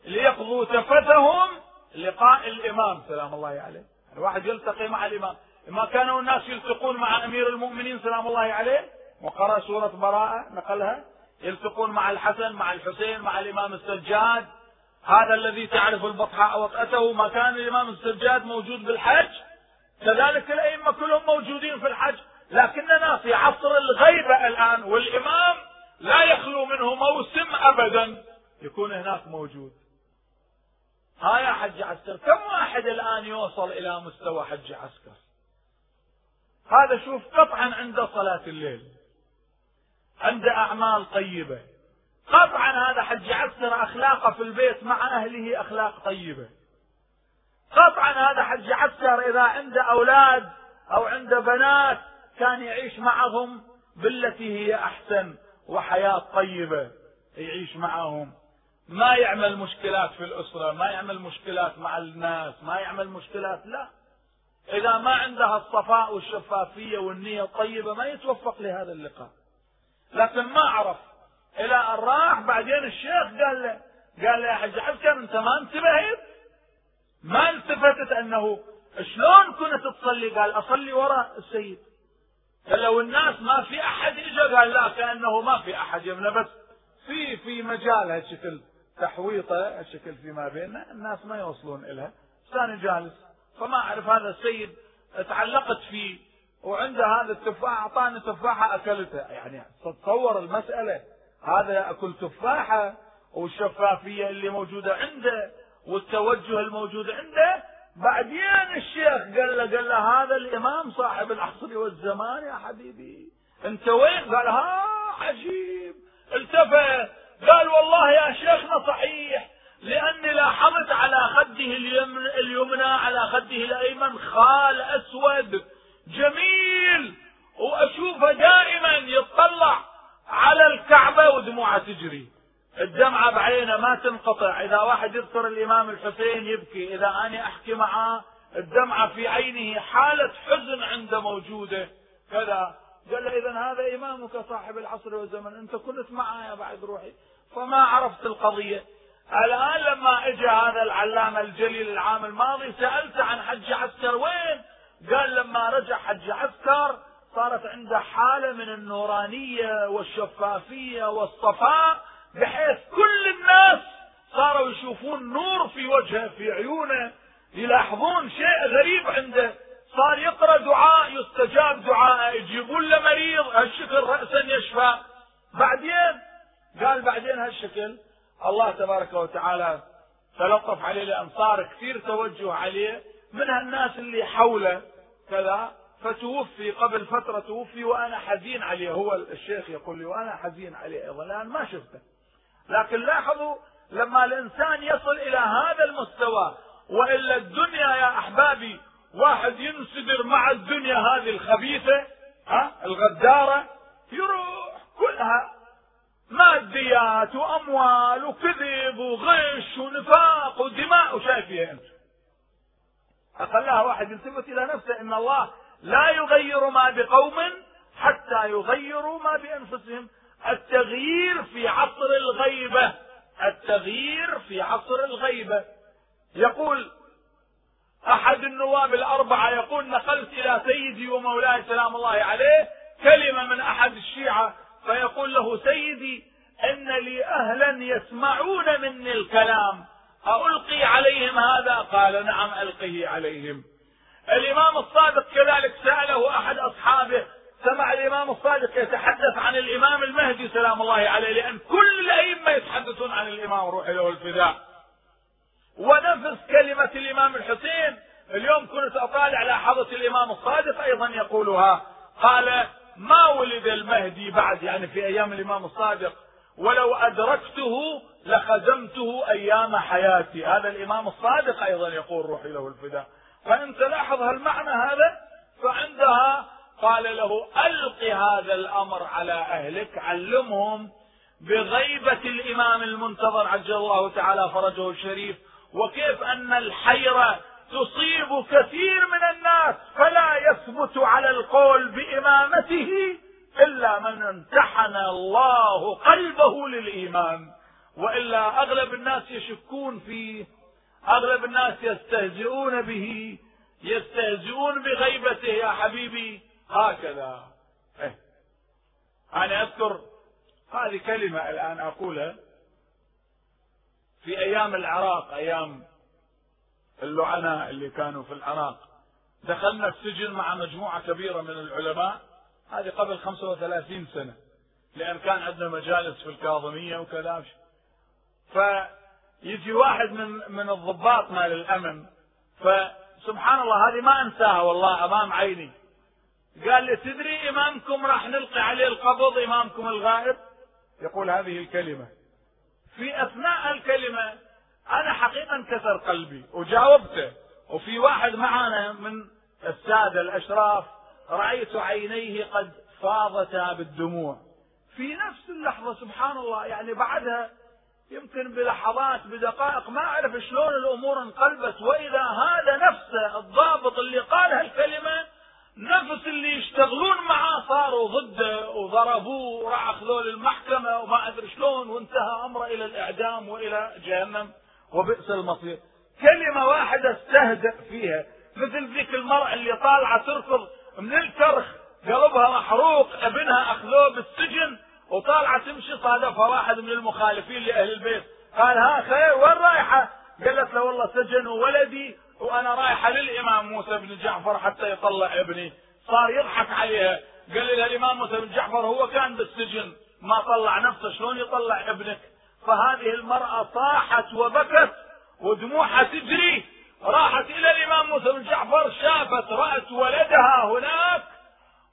ليقضوا تفتهم لقاء الإمام. سلام الله عليه. الواحد يلتقي مع الإمام. ما كانوا الناس يلتقون مع أمير المؤمنين سلام الله عليه. وقرأ سورة براءة نقلها. يلتقون مع الحسن مع الحسين مع الإمام السجاد. هذا الذي تعرف البطحاء وقته ما كان الإمام السجاد موجود بالحج. كذلك الأئمة كلهم موجودين في الحج. لكننا في عصر الغيبة الآن والإمام لا يخلو منه موسم أبدا. يكون هناك موجود. ها يا حج عسكر. كم واحد الآن يوصل إلى مستوى حج عسكر؟ هذا شوف قطعا عند صلاة الليل عند أعمال طيبة. قطعا هذا حج عسكر أخلاقه في البيت مع أهله أخلاق طيبة. قطعا هذا حج عسكر إذا عنده أولاد أو عنده بنات كان يعيش معهم بالتي هي أحسن وحياة طيبة يعيش معهم. ما يعمل مشكلات في الأسرة ما يعمل مشكلات مع الناس ما يعمل مشكلات لا. إذا ما عندها الصفاء والشفافية والنية الطيبة ما يتوفق لهذا اللقاء. لكن ما عرف. إلى أن راح بعدين الشيخ قال له قال له يا حج عسكر أنت ما انتبهت؟ ما التفتت أنه شلون كنت تصلي؟ قال أصلي وراء السيد. قال لو الناس ما في أحد إجا؟ قال لا كأنه ما في أحد يمنى بس في في مجال هالشكل. تحويطه هالشكل فيما بيننا الناس ما يوصلون إلها. ثاني جالس فما أعرف هذا السيد تعلقت فيه وعنده هذا التفاح أعطاني تفاحة أكلتها يعني تتصور المسألة. هذا يأكل تفاحة والشفافية اللي موجودة عنده والتوجه الموجود عنده. بعدين الشيخ قال له قال له هذا الإمام صاحب العصر والزمان يا حبيبي. أنت وين؟ قال ها عجيب. التفت. قال والله يا شيخنا صحيح لأني لاحظت على خده اليمنى على خده الأيمن خال أسود جميل وأشوفه دائما يطلع على الكعبة ودموعه تجري. الدمعة بعينه ما تنقطع. إذا واحد يذكر الإمام الحسين يبكي إذا أنا أحكي معاه الدمعة في عينه حالة حزن عنده موجودة. كذا. قال له إذا هذا إمامك صاحب العصر والزمن أنت كنت معي بعد روحي فما عرفت القضية. الآن لما اجى هذا العلامة الجليل العام الماضي سألت عن حج عسكر وين؟ قال لما رجع حج عسكر صارت عنده حالة من النورانية والشفافية والصفاء بحيث كل الناس صاروا يشوفون نور في وجهه في عيونه يلاحظون شيء غريب عنده. صار يقرأ دعاء يستجاب دعاءه يجيبون له مريض هالشكل راسا يشفى. بعدين؟ قال بعدين هالشكل الله تبارك وتعالى تلطف عليه لأن صار كثير توجه عليه من هالناس اللي حوله. كذا فتوفي قبل فترة توفي وأنا حزين عليه. هو الشيخ يقول لي وأنا حزين عليه أيضا الآن ما شفته. لكن لاحظوا لما الإنسان يصل إلى هذا المستوى وإلا الدنيا يا أحبابي واحد ينسدر مع الدنيا هذه الخبيثة ها الغدارة يروح كلها ماديات وأموال وكذب وغش ونفاق ودماء وشايفيها أنت. اقلها واحد يلتفت إلى نفسه إن الله لا يغير ما بقوم حتى يغيروا ما بأنفسهم. التغيير في عصر الغيبة التغيير في عصر الغيبة. يقول أحد النواب الأربعة يقول نقلت إلى سيدي ومولاي سلام الله عليه كلمة من أحد الشيعة فيقول له سيدي إن لي أهلا يسمعون مني الكلام ألقي عليهم هذا؟ قال نعم ألقه عليهم. الإمام الصادق كذلك سأله أحد أصحابه سمع الإمام الصادق يتحدث عن الإمام المهدي سلام الله عليه لأن كل الأئمة يتحدثون عن الإمام روح له الفداء ونفس كلمة الإمام الحسين. اليوم كنت أطالع لاحظت الإمام الصادق أيضا يقولها. قال ما ولد المهدي بعد؟ يعني في أيام الإمام الصادق. ولو أدركته لخدمته أيام حياتي. هذا الإمام الصادق أيضا يقول روحي له الفداء. فأنت لاحظ هالمعنى هذا فعندها قال له ألق هذا الأمر على أهلك علمهم بغيبة الإمام المنتظر عجل الله تعالى فرجه الشريف. وكيف أن الحيرة تصيب كثير من الناس فلا يثبت على القول بإمامته إلا من امتحن الله قلبه للإيمان. وإلا أغلب الناس يشكون فيه أغلب الناس يستهزئون به يستهزئون بغيبته. يا حبيبي هكذا. إيه. أنا أذكر هذه كلمة الآن أقولها. في أيام العراق أيام اللعناء اللي كانوا في العراق. دخلنا السجن مع مجموعة كبيرة من العلماء. هذه قبل 35 سنة لأن كان عندنا مجالس في الكاظمية وكذا. فيجي واحد من من الضباط مال الأمن فسبحان الله هذه ما أنساها والله أمام عيني. قال لي تدري إمامكم راح نلقي عليه القبض إمامكم الغائب؟ يقول هذه الكلمة. في أثناء الكلمة أنا حقيقة انكسر قلبي وجاوبته. وفي واحد معنا من السادة الأشراف رأيت عينيه قد فاضتا بالدموع. في نفس اللحظة سبحان الله يعني بعدها يمكن بلحظات بدقائق ما أعرف شلون الأمور انقلبت وإذا هذا نفسه الضابط اللي قال هالكلمة نفس اللي يشتغلون معاه صاروا ضده وضربوه وراح أخذوه للمحكمة وما أدري شلون وانتهى أمره إلى الإعدام وإلى جهنم وبئس المصير. كلمة واحدة استهدأ فيها. مثل ذيك المرأة اللي طالعة تركض من الكرخ قلبها محروق ابنها أخذوه بالسجن وطالعة تمشي صادفها واحد من المخالفين لأهل البيت. قال ها خير وين رايحة؟ قالت له والله سجنوا ولدي وأنا رايحه للإمام موسى بن جعفر حتى يطلع ابني. صار يضحك عليها. قال لها الإمام موسى بن جعفر هو كان بالسجن. ما طلع نفسه. شلون يطلع ابنك؟ فهذه المرأة صاحت وبكت ودموعها تجري. راحت إلى الإمام موسى بن جعفر شافت رأت ولدها هناك.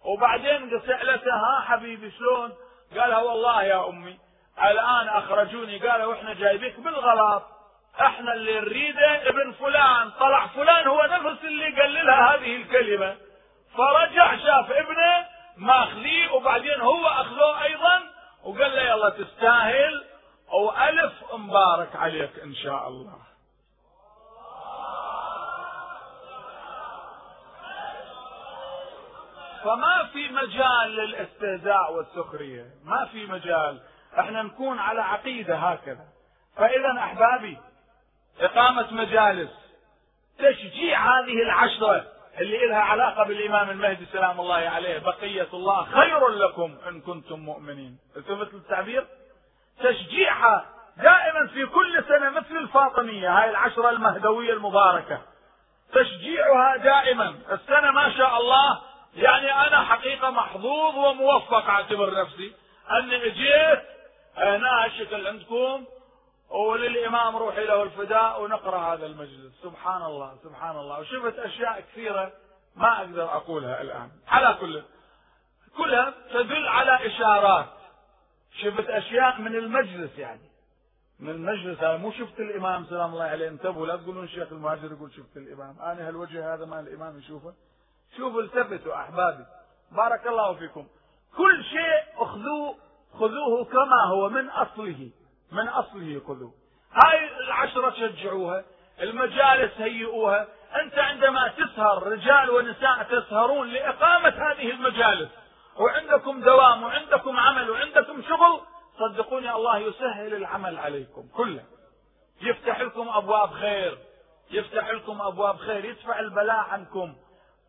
وبعدين سألتها ها حبيبي شلون؟ قالها والله يا أمي الآن أخرجوني. قالوا إحنا جايبيك بالغلط. إحنا اللي نريده ابن فلان طلع فلان هو نفس اللي قال لها هذه الكلمة. فرجع شاف ابنه ماخذيه وبعدين هو اخذوه أيضا وقال له يلا تستاهل وألف مبارك عليك إن شاء الله. فما في مجال للاستهزاء والسخرية. ما في مجال. إحنا نكون على عقيدة هكذا. فاذا أحبابي إقامة مجالس. تشجيع هذه العشرة اللي لها علاقة بالإمام المهدي سلام الله عليه بقية الله خير لكم إن كنتم مؤمنين. التفت التعبير؟ تشجيعها دائما في كل سنة مثل الفاطمية هاي العشرة المهدوية المباركة. تشجيعها دائما. السنة ما شاء الله يعني أنا حقيقة محظوظ وموفق أعتبر نفسي. أني أجيت هنا الشكل عندكم وللإمام روحي له الفداء ونقرأ هذا المجلس. سبحان الله سبحان الله. وشفت أشياء كثيرة ما أقدر أقولها الآن. على كل كلها تدل على إشارات. شفت أشياء من المجلس يعني. من المجلس. هذا مو شفت الإمام سلام الله عليه انتبهوا لا تقولون الشيخ المهاجر يقول شفت الإمام. أنا هالوجه هذا ما الإمام يشوفه. شوفوا التفتوا أحبابي. بارك الله فيكم. كل شيء أخذوه خذوه كما هو من أصله. من أصله خذوا هاي العشرة شجعوها المجالس هيئوها. أنت عندما تسهر رجال ونساء تسهرون لإقامة هذه المجالس. وعندكم دوام وعندكم عمل وعندكم شغل صدقوني الله يسهل العمل عليكم كله. يفتح لكم أبواب خير يفتح لكم أبواب خير يدفع البلاء عنكم.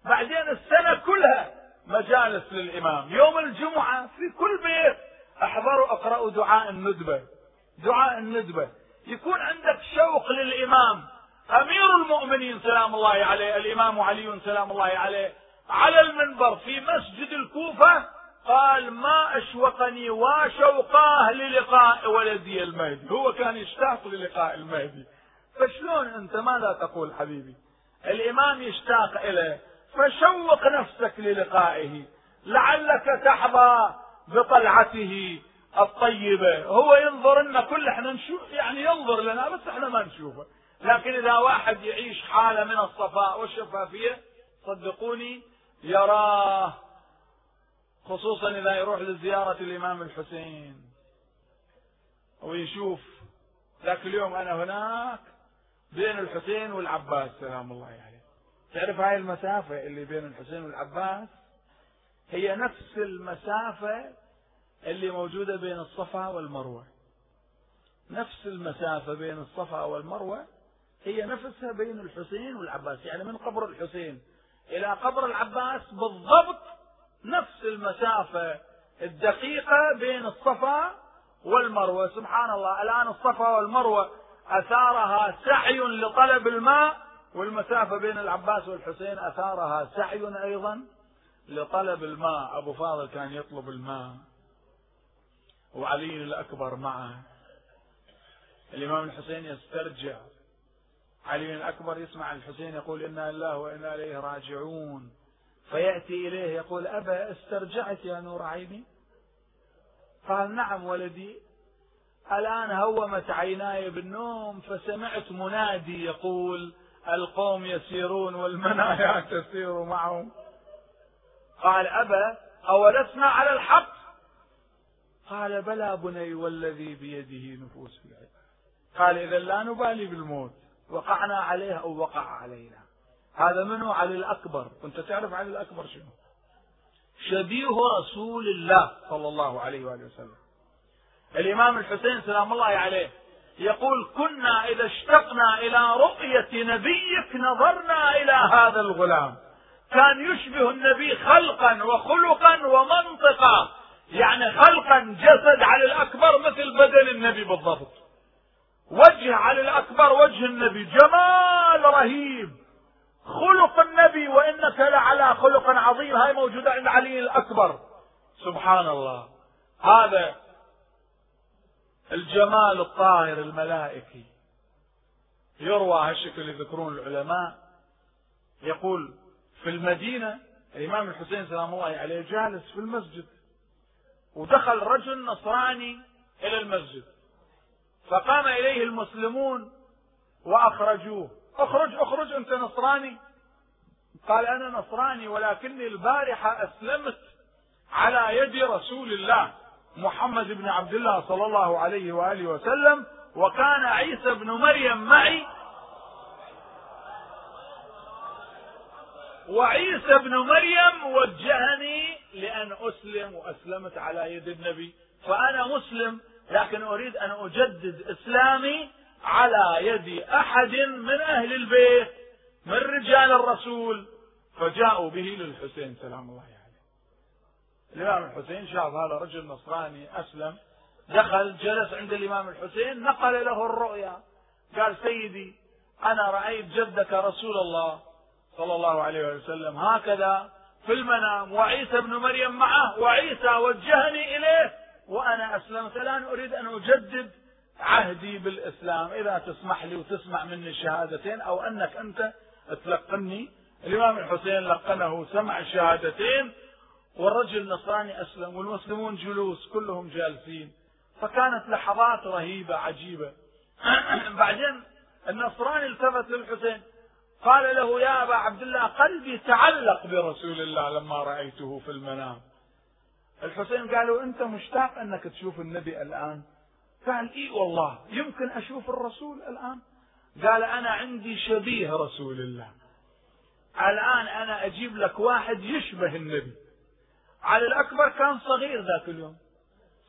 بعدين السنة كلها مجالس للإمام. يوم الجمعة في كل بيت أحضروا أقرأوا دعاء الندبة. دعاء الندبة يكون عندك شوق للإمام. أمير المؤمنين سلام الله عليه الإمام علي سلام الله عليه على المنبر في مسجد الكوفة قال ما أشوقني وشوقاه للقاء ولدي المهدي. هو كان يشتاق للقاء المهدي. فشلون أنت؟ ماذا تقول حبيبي؟ الإمام يشتاق إليه. فشوق نفسك للقائه. لعلك تحظى بطلعته. الطيبة. هو ينظر لنا كل إحنا نشوف يعني ينظر لنا بس إحنا ما نشوفه. لكن إذا واحد يعيش حالة من الصفاء والشفافية صدقوني يراه خصوصا إذا يروح لزيارة الإمام الحسين. ويشوف ذاك اليوم أنا هناك بين الحسين والعباس سلام الله عليه. تعرف هاي المسافة اللي بين الحسين والعباس؟ هي نفس المسافة اللي موجودة بين الصفا والمروة. نفس المسافة بين الصفا والمروة هي نفسها بين الحسين والعباس يعني من قبر الحسين إلى قبر العباس بالضبط نفس المسافة الدقيقة بين الصفا والمروة. سبحان الله الآن الصفا والمروة أثارها سعي لطلب الماء والمسافة بين العباس والحسين أثارها سعي أيضا لطلب الماء. أبو فاضل كان يطلب الماء. وعلي الأكبر معه. الإمام الحسين يسترجع. علي الأكبر يسمع الحسين يقول إنا لله وإنا إليه راجعون. فيأتي إليه يقول أبا استرجعت يا نور عيني؟ قال نعم ولدي. الآن هومت عيناي بالنوم فسمعت منادي يقول القوم يسيرون والمنايا تسير معهم. قال أبا أولسنا على الحق؟ قال بلى بني والذي بيده نفوس العباد قال إذا لا نبالي بالموت. وقعنا عليه أو وقع علينا. هذا منه علي الأكبر. كنت تعرف علي الأكبر شنو؟ شبيه رسول الله صلى الله عليه وآله وسلم. الإمام الحسين سلام الله عليه يقول كنا إذا اشتقنا إلى رؤية نبيك نظرنا إلى هذا الغلام. كان يشبه النبي خلقا وخلقا ومنطقا. يعني خلقا جسد على الأكبر مثل بدن النبي بالضبط. وجه على الأكبر وجه النبي. جمال رهيب. خلق النبي وإنك لعلى خلق عظيم. هاي موجودة عند علي الأكبر. سبحان الله. هذا الجمال الطاهر الملائكي. يروى هالشكل يذكرون العلماء. يقول في المدينة الإمام الحسين سلام الله عليه جالس في المسجد. ودخل رجل نصراني إلى المسجد. فقام إليه المسلمون وأخرجوه. اخرج اخرج أنت نصراني. قال أنا نصراني ولكني البارحة أسلمت على يد رسول الله محمد بن عبد الله صلى الله عليه وآله وسلم وكان عيسى بن مريم معي. وعيسى بن مريم وجهني لأن أسلم وأسلمت على يد النبي. فأنا مسلم لكن أريد أن أجدد إسلامي على يد أحد من أهل البيت من رجال الرسول. فجاءوا به للحسين. سلام الله عليه. الإمام الحسين شاف هذا رجل نصراني أسلم دخل جلس عند الإمام الحسين نقل له الرؤيا. قال سيدي أنا رأيت جدك رسول الله صلى الله عليه وسلم هكذا في المنام وعيسى ابن مريم معه وعيسى وجهني إليه وأنا أسلمت الآن أريد أن أجدد عهدي بالإسلام. إذا تسمح لي وتسمع مني الشهادتين أو أنك أنت تلقني. الإمام الحسين لقنه سمع الشهادتين والرجل النصراني أسلم والمسلمون جلوس كلهم جالسين. فكانت لحظات رهيبة عجيبة. [CLEARS THROAT] بعدين النصراني التفت للحسين. قال له يا أبا عبد الله قلبي تعلق برسول الله لما رأيته في المنام. الحسين قالوا أنت مشتاق أنك تشوف النبي الآن؟ قال إي والله يمكن أشوف الرسول الآن. قال أنا عندي شبيه رسول الله. الآن أنا أجيب لك واحد يشبه النبي. علي الأكبر كان صغير ذاك اليوم.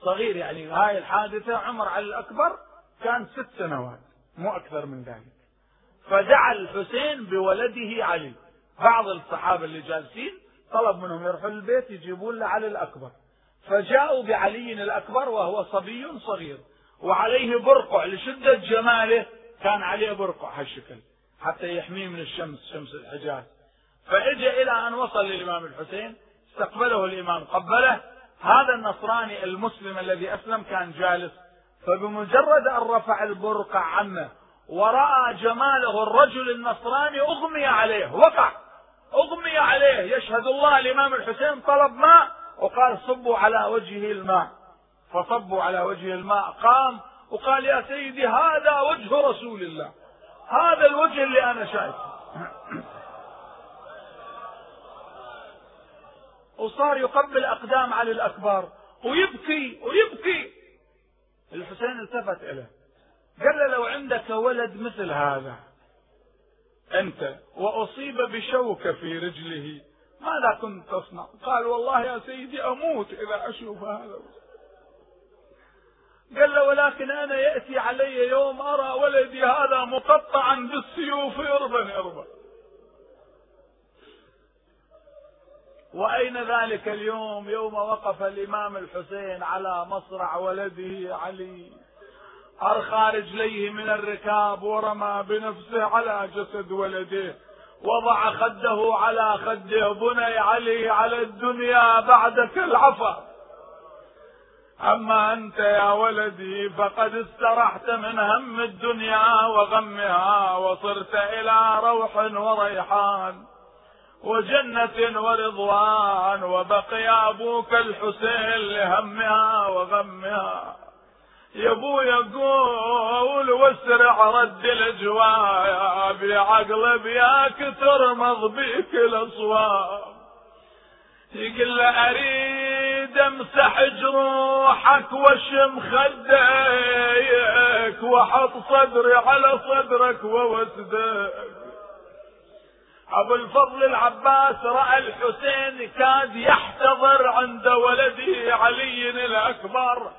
صغير يعني هاي الحادثة عمر علي الأكبر كان ست سنوات مو أكثر من ذلك. فدعا الحسين بولده علي. بعض الصحابة اللي جالسين طلب منهم يروحوا البيت يجيبون له علي الأكبر. فجاءوا بعلي الأكبر وهو صبي صغير. وعليه برقع لشدة جماله. كان عليه برقع هالشكل. حتى يحميه من الشمس شمس الحجاز. فإجا إلى أن وصل للإمام الحسين. استقبله الإمام قبله. هذا النصراني المسلم الذي أسلم كان جالس. فبمجرد أن رفع البرقع عنه ورأى جماله الرجل النصراني أغمي عليه وقع. أغمي عليه يشهد الله الإمام الحسين طلب ماء وقال صبوا على وجهه الماء. فصبوا على وجهه الماء قام وقال يا سيدي هذا وجه رسول الله. هذا الوجه اللي أنا شايفه. [COUGHS] وصار يقبل أقدام علي الأكبر ويبكي ويبكي. الحسين التفت إليه. قال لو عندك ولد مثل هذا أنت وأصيب بشوكة في رجله ماذا كنت تصنع؟ قال والله يا سيدي أموت إذا أشوف هذا. قال له ولكن أنا يأتي علي يوم أرى ولدي هذا مقطعا بالسيوف إربا إربا وأين ذلك اليوم؟ يوم وقف الإمام الحسين على مصرع ولده علي. أرخى رجليه من الركاب ورمى بنفسه على جسد ولده وضع خده على خده بني علي على الدنيا بعدك العفا. أما أنت يا ولدي فقد استرحت من هم الدنيا وغمها وصرت إلى روح وريحان وجنة ورضوان وبقي أبوك الحسين لهمها وغمها. يا ابو يقول واسرع رد الاجواء بعقل بياك ترمض بيك الاصوات يقول له أريد امسح جروحك واشم خديك واحط صدري على صدرك ووسدك أبو الفضل العباس رأى الحسين كاد يحتضر عند ولده علي الأكبر.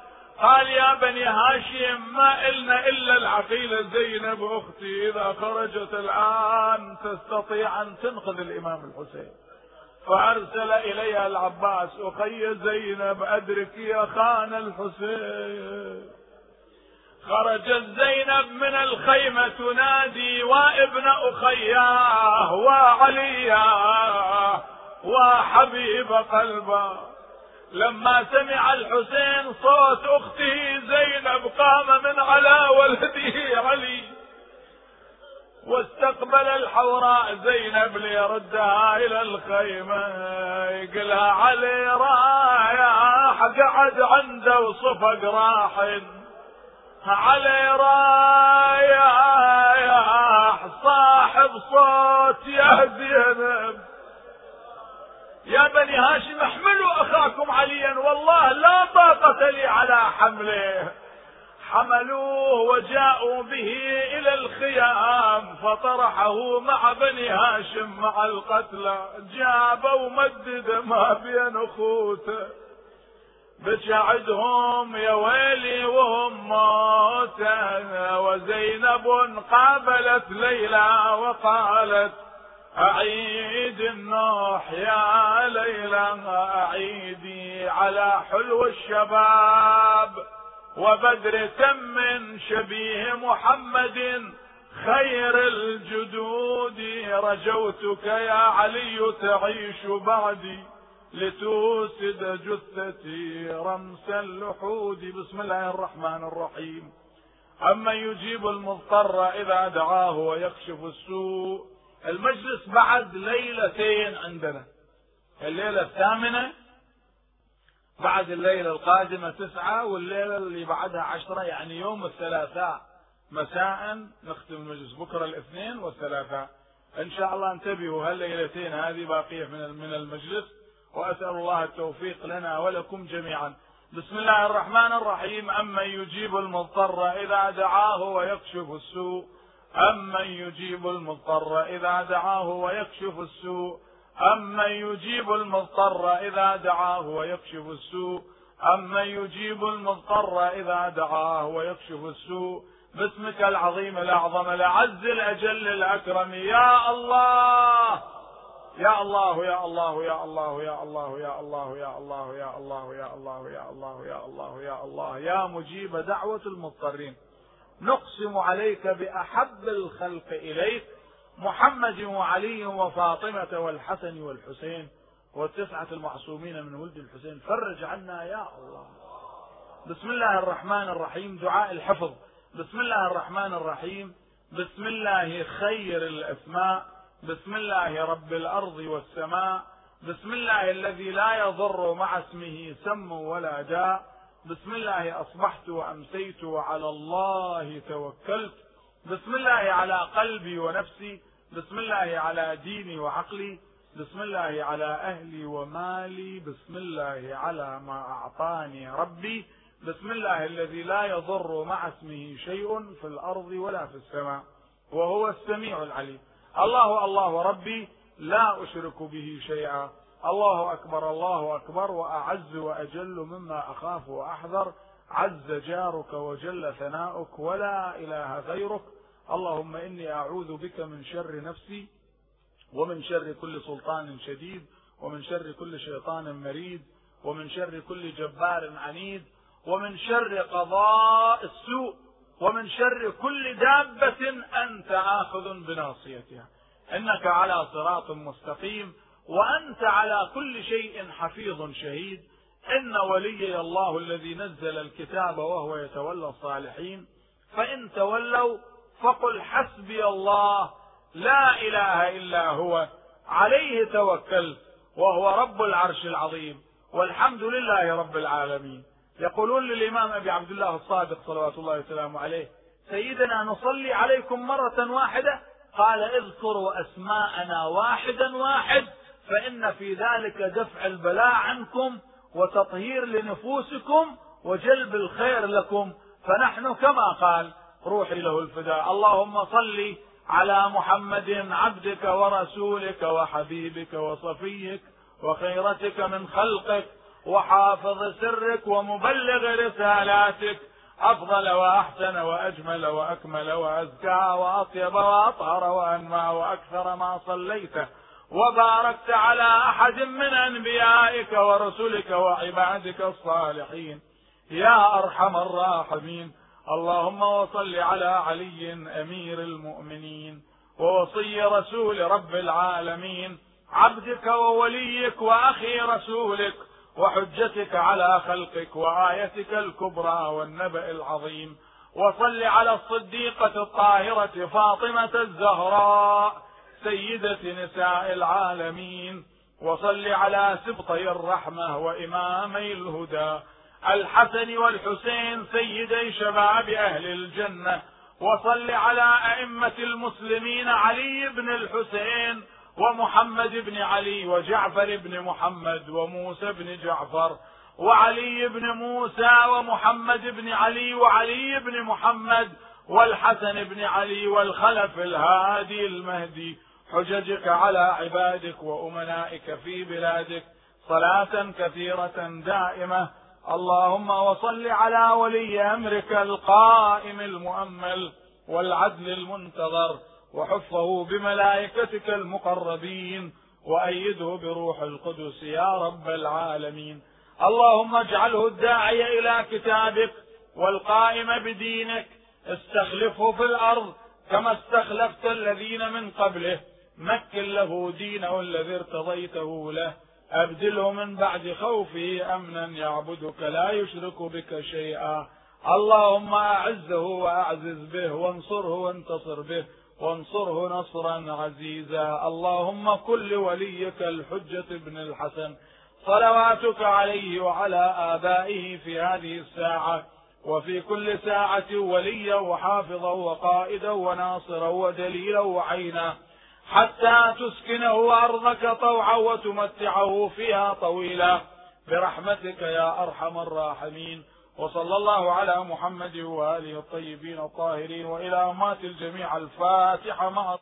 قال يا بني هاشم ما إلنا إلا العقيلة زينب أختي. إذا خرجت الآن تستطيع أن تنقذ الإمام الحسين. فأرسل إليها العباس أخي زينب أدرك يا خان الحسين. خرجت زينب من الخيمة تنادي وابن أخياه وعلياه وحبيب قلبه. لما سمع الحسين صوت أخته زينب قام من على ولده علي. واستقبل الحوراء زينب ليردها إلى الخيمة. يقلها علي رايح قعد عنده وصفق راحن علي رايح صاحب صوت يا زينب. يا بني هاشم احملوا أخاكم عليا. والله لا طاقة لي على حمله. حملوه وجاءوا به إلى الخيام فطرحه مع بني هاشم مع القتلى. جابوا مدد ما بين أخوته. بشعدهم يا ويلي وهم موتا وزينب قابلت ليلى وقالت أعيد النوح يا ليلى أعيدي على حلو الشباب. وبدر تم شبيه محمد خير الجدود. رجوتك يا علي تعيش بعدي لتوسد جثتي رمس اللحود. بسم الله الرحمن الرحيم. أما يجيب المضطر إذا دعاه ويكشف السوء المجلس بعد ليلتين عندنا. الليلة الثامنة بعد الليلة القادمة تسعة والليلة اللي بعدها عشرة يعني يوم الثلاثاء مساء نختم المجلس بكرة الاثنين والثلاثاء. إن شاء الله انتبهوا هالليلتين هذه باقية من من المجلس وأسأل الله التوفيق لنا ولكم جميعا. بسم الله الرحمن الرحيم أمن يجيب المضطر إذا دعاه ويكشف السوء. أمن يجيب المضطر إذا دعاه ويكشف السوء أمن يجيب المضطر إذا دعاه ويكشف السوء أمن يجيب المضطر إذا دعاه ويكشف السوء باسمك العظيم الأعظم الأعز الأجل الأكرم يا الله يا الله يا الله يا الله يا الله يا الله يا الله يا الله يا الله يا الله يا الله يا الله يا مجيب دعوة المضطرين نقسم عليك بأحب الخلق إليك محمد وعلي وفاطمة والحسن والحسين والتسعة المعصومين من ولد الحسين. فرج عنا يا الله. بسم الله الرحمن الرحيم. دعاء الحفظ. بسم الله الرحمن الرحيم. بسم الله خير الأسماء. بسم الله رب الأرض والسماء. بسم الله الذي لا يضر مع اسمه سم ولا داء بسم الله أصبحت وأمسيت وعلى الله توكلت. بسم الله على قلبي ونفسي. بسم الله على ديني وعقلي. بسم الله على أهلي ومالي. بسم الله على ما أعطاني ربي. بسم الله الذي لا يضر مع اسمه شيء في الأرض ولا في السماء وهو السميع العليم. الله الله ربي لا أشرك به شيئا. الله أكبر الله أكبر وأعز وأجل مما أخاف وأحذر. عز جارك وجل ثناؤك ولا إله غيرك. اللهم إني أعوذ بك من شر نفسي ومن شر كل سلطان شديد ومن شر كل شيطان مريد ومن شر كل جبار عنيد ومن شر قضاء السوء ومن شر كل دابة أنت آخذ بناصيتها. إنك على صراط مستقيم. وأنت على كل شيء حفيظ شهيد. إن وليي الله الذي نزل الكتاب وهو يتولى الصالحين. فإن تولوا فقل حسبي الله لا إله إلا هو عليه توكلت وهو رب العرش العظيم. والحمد لله رب العالمين. يقولون للإمام أبي عبد الله الصادق صلوات الله وسلامه عليه سيدنا نصلي عليكم مرة واحدة؟ قال اذكروا أسماءنا واحدا واحد. فإن في ذلك دفع البلاء عنكم وتطهير لنفوسكم وجلب الخير لكم. فنحن كما قال روحي له الفداء. اللهم صل على محمد عبدك ورسولك وحبيبك وصفيك وخيرتك من خلقك وحافظ سرك ومبلغ رسالاتك. أفضل وأحسن وأجمل وأكمل وأزكى وأطيب وأطهر وأنمى وأكثر ما صليته. وباركت على أحد من أنبيائك ورسلك وعبادك الصالحين. يا أرحم الراحمين. اللهم وصل على علي أمير المؤمنين ووصي رسول رب العالمين. عبدك ووليك وأخي رسولك وحجتك على خلقك وآيتك الكبرى والنبأ العظيم. وصل على الصديقة الطاهرة فاطمة الزهراء سيدة نساء العالمين وصل على سبطي الرحمة وإمامي الهدى. الحسن والحسين سيدي شباب أهل الجنة وصل على أئمة المسلمين علي بن الحسين ومحمد بن علي وجعفر بن محمد وموسى بن جعفر وعلي بن موسى ومحمد بن علي وعلي بن محمد والحسن بن علي والخلف الهادي المهدي. حججك على عبادك وأمنائك في بلادك صلاة كثيرة دائمة. اللهم وصل على ولي أمرك القائم المؤمل والعدل المنتظر وحفه بملائكتك المقربين وأيده بروح القدس يا رب العالمين. اللهم اجعله الداعي إلى كتابك والقائم بدينك. استخلفه في الأرض كما استخلفت الذين من قبله. مكن له دينه الذي ارتضيته له. أبدله من بعد خوفه أمنا يعبدك لا يشرك بك شيئا. اللهم أعزه وأعزز به وانصره وانتصر به وانصره نصرا عزيزا. اللهم كل وليك الحجة بن الحسن. صلواتك عليه وعلى آبائه في هذه الساعة. وفي كل ساعة وليا وحافظا وقائدا وناصرا ودليلا وعينا. حتى تسكنه أرضك طوعا وتمتعه فيها طويلا. برحمتك يا أرحم الراحمين. وصلى الله على محمد وآله الطيبين الطاهرين. وإلى أمات الجميع الفاتحة مع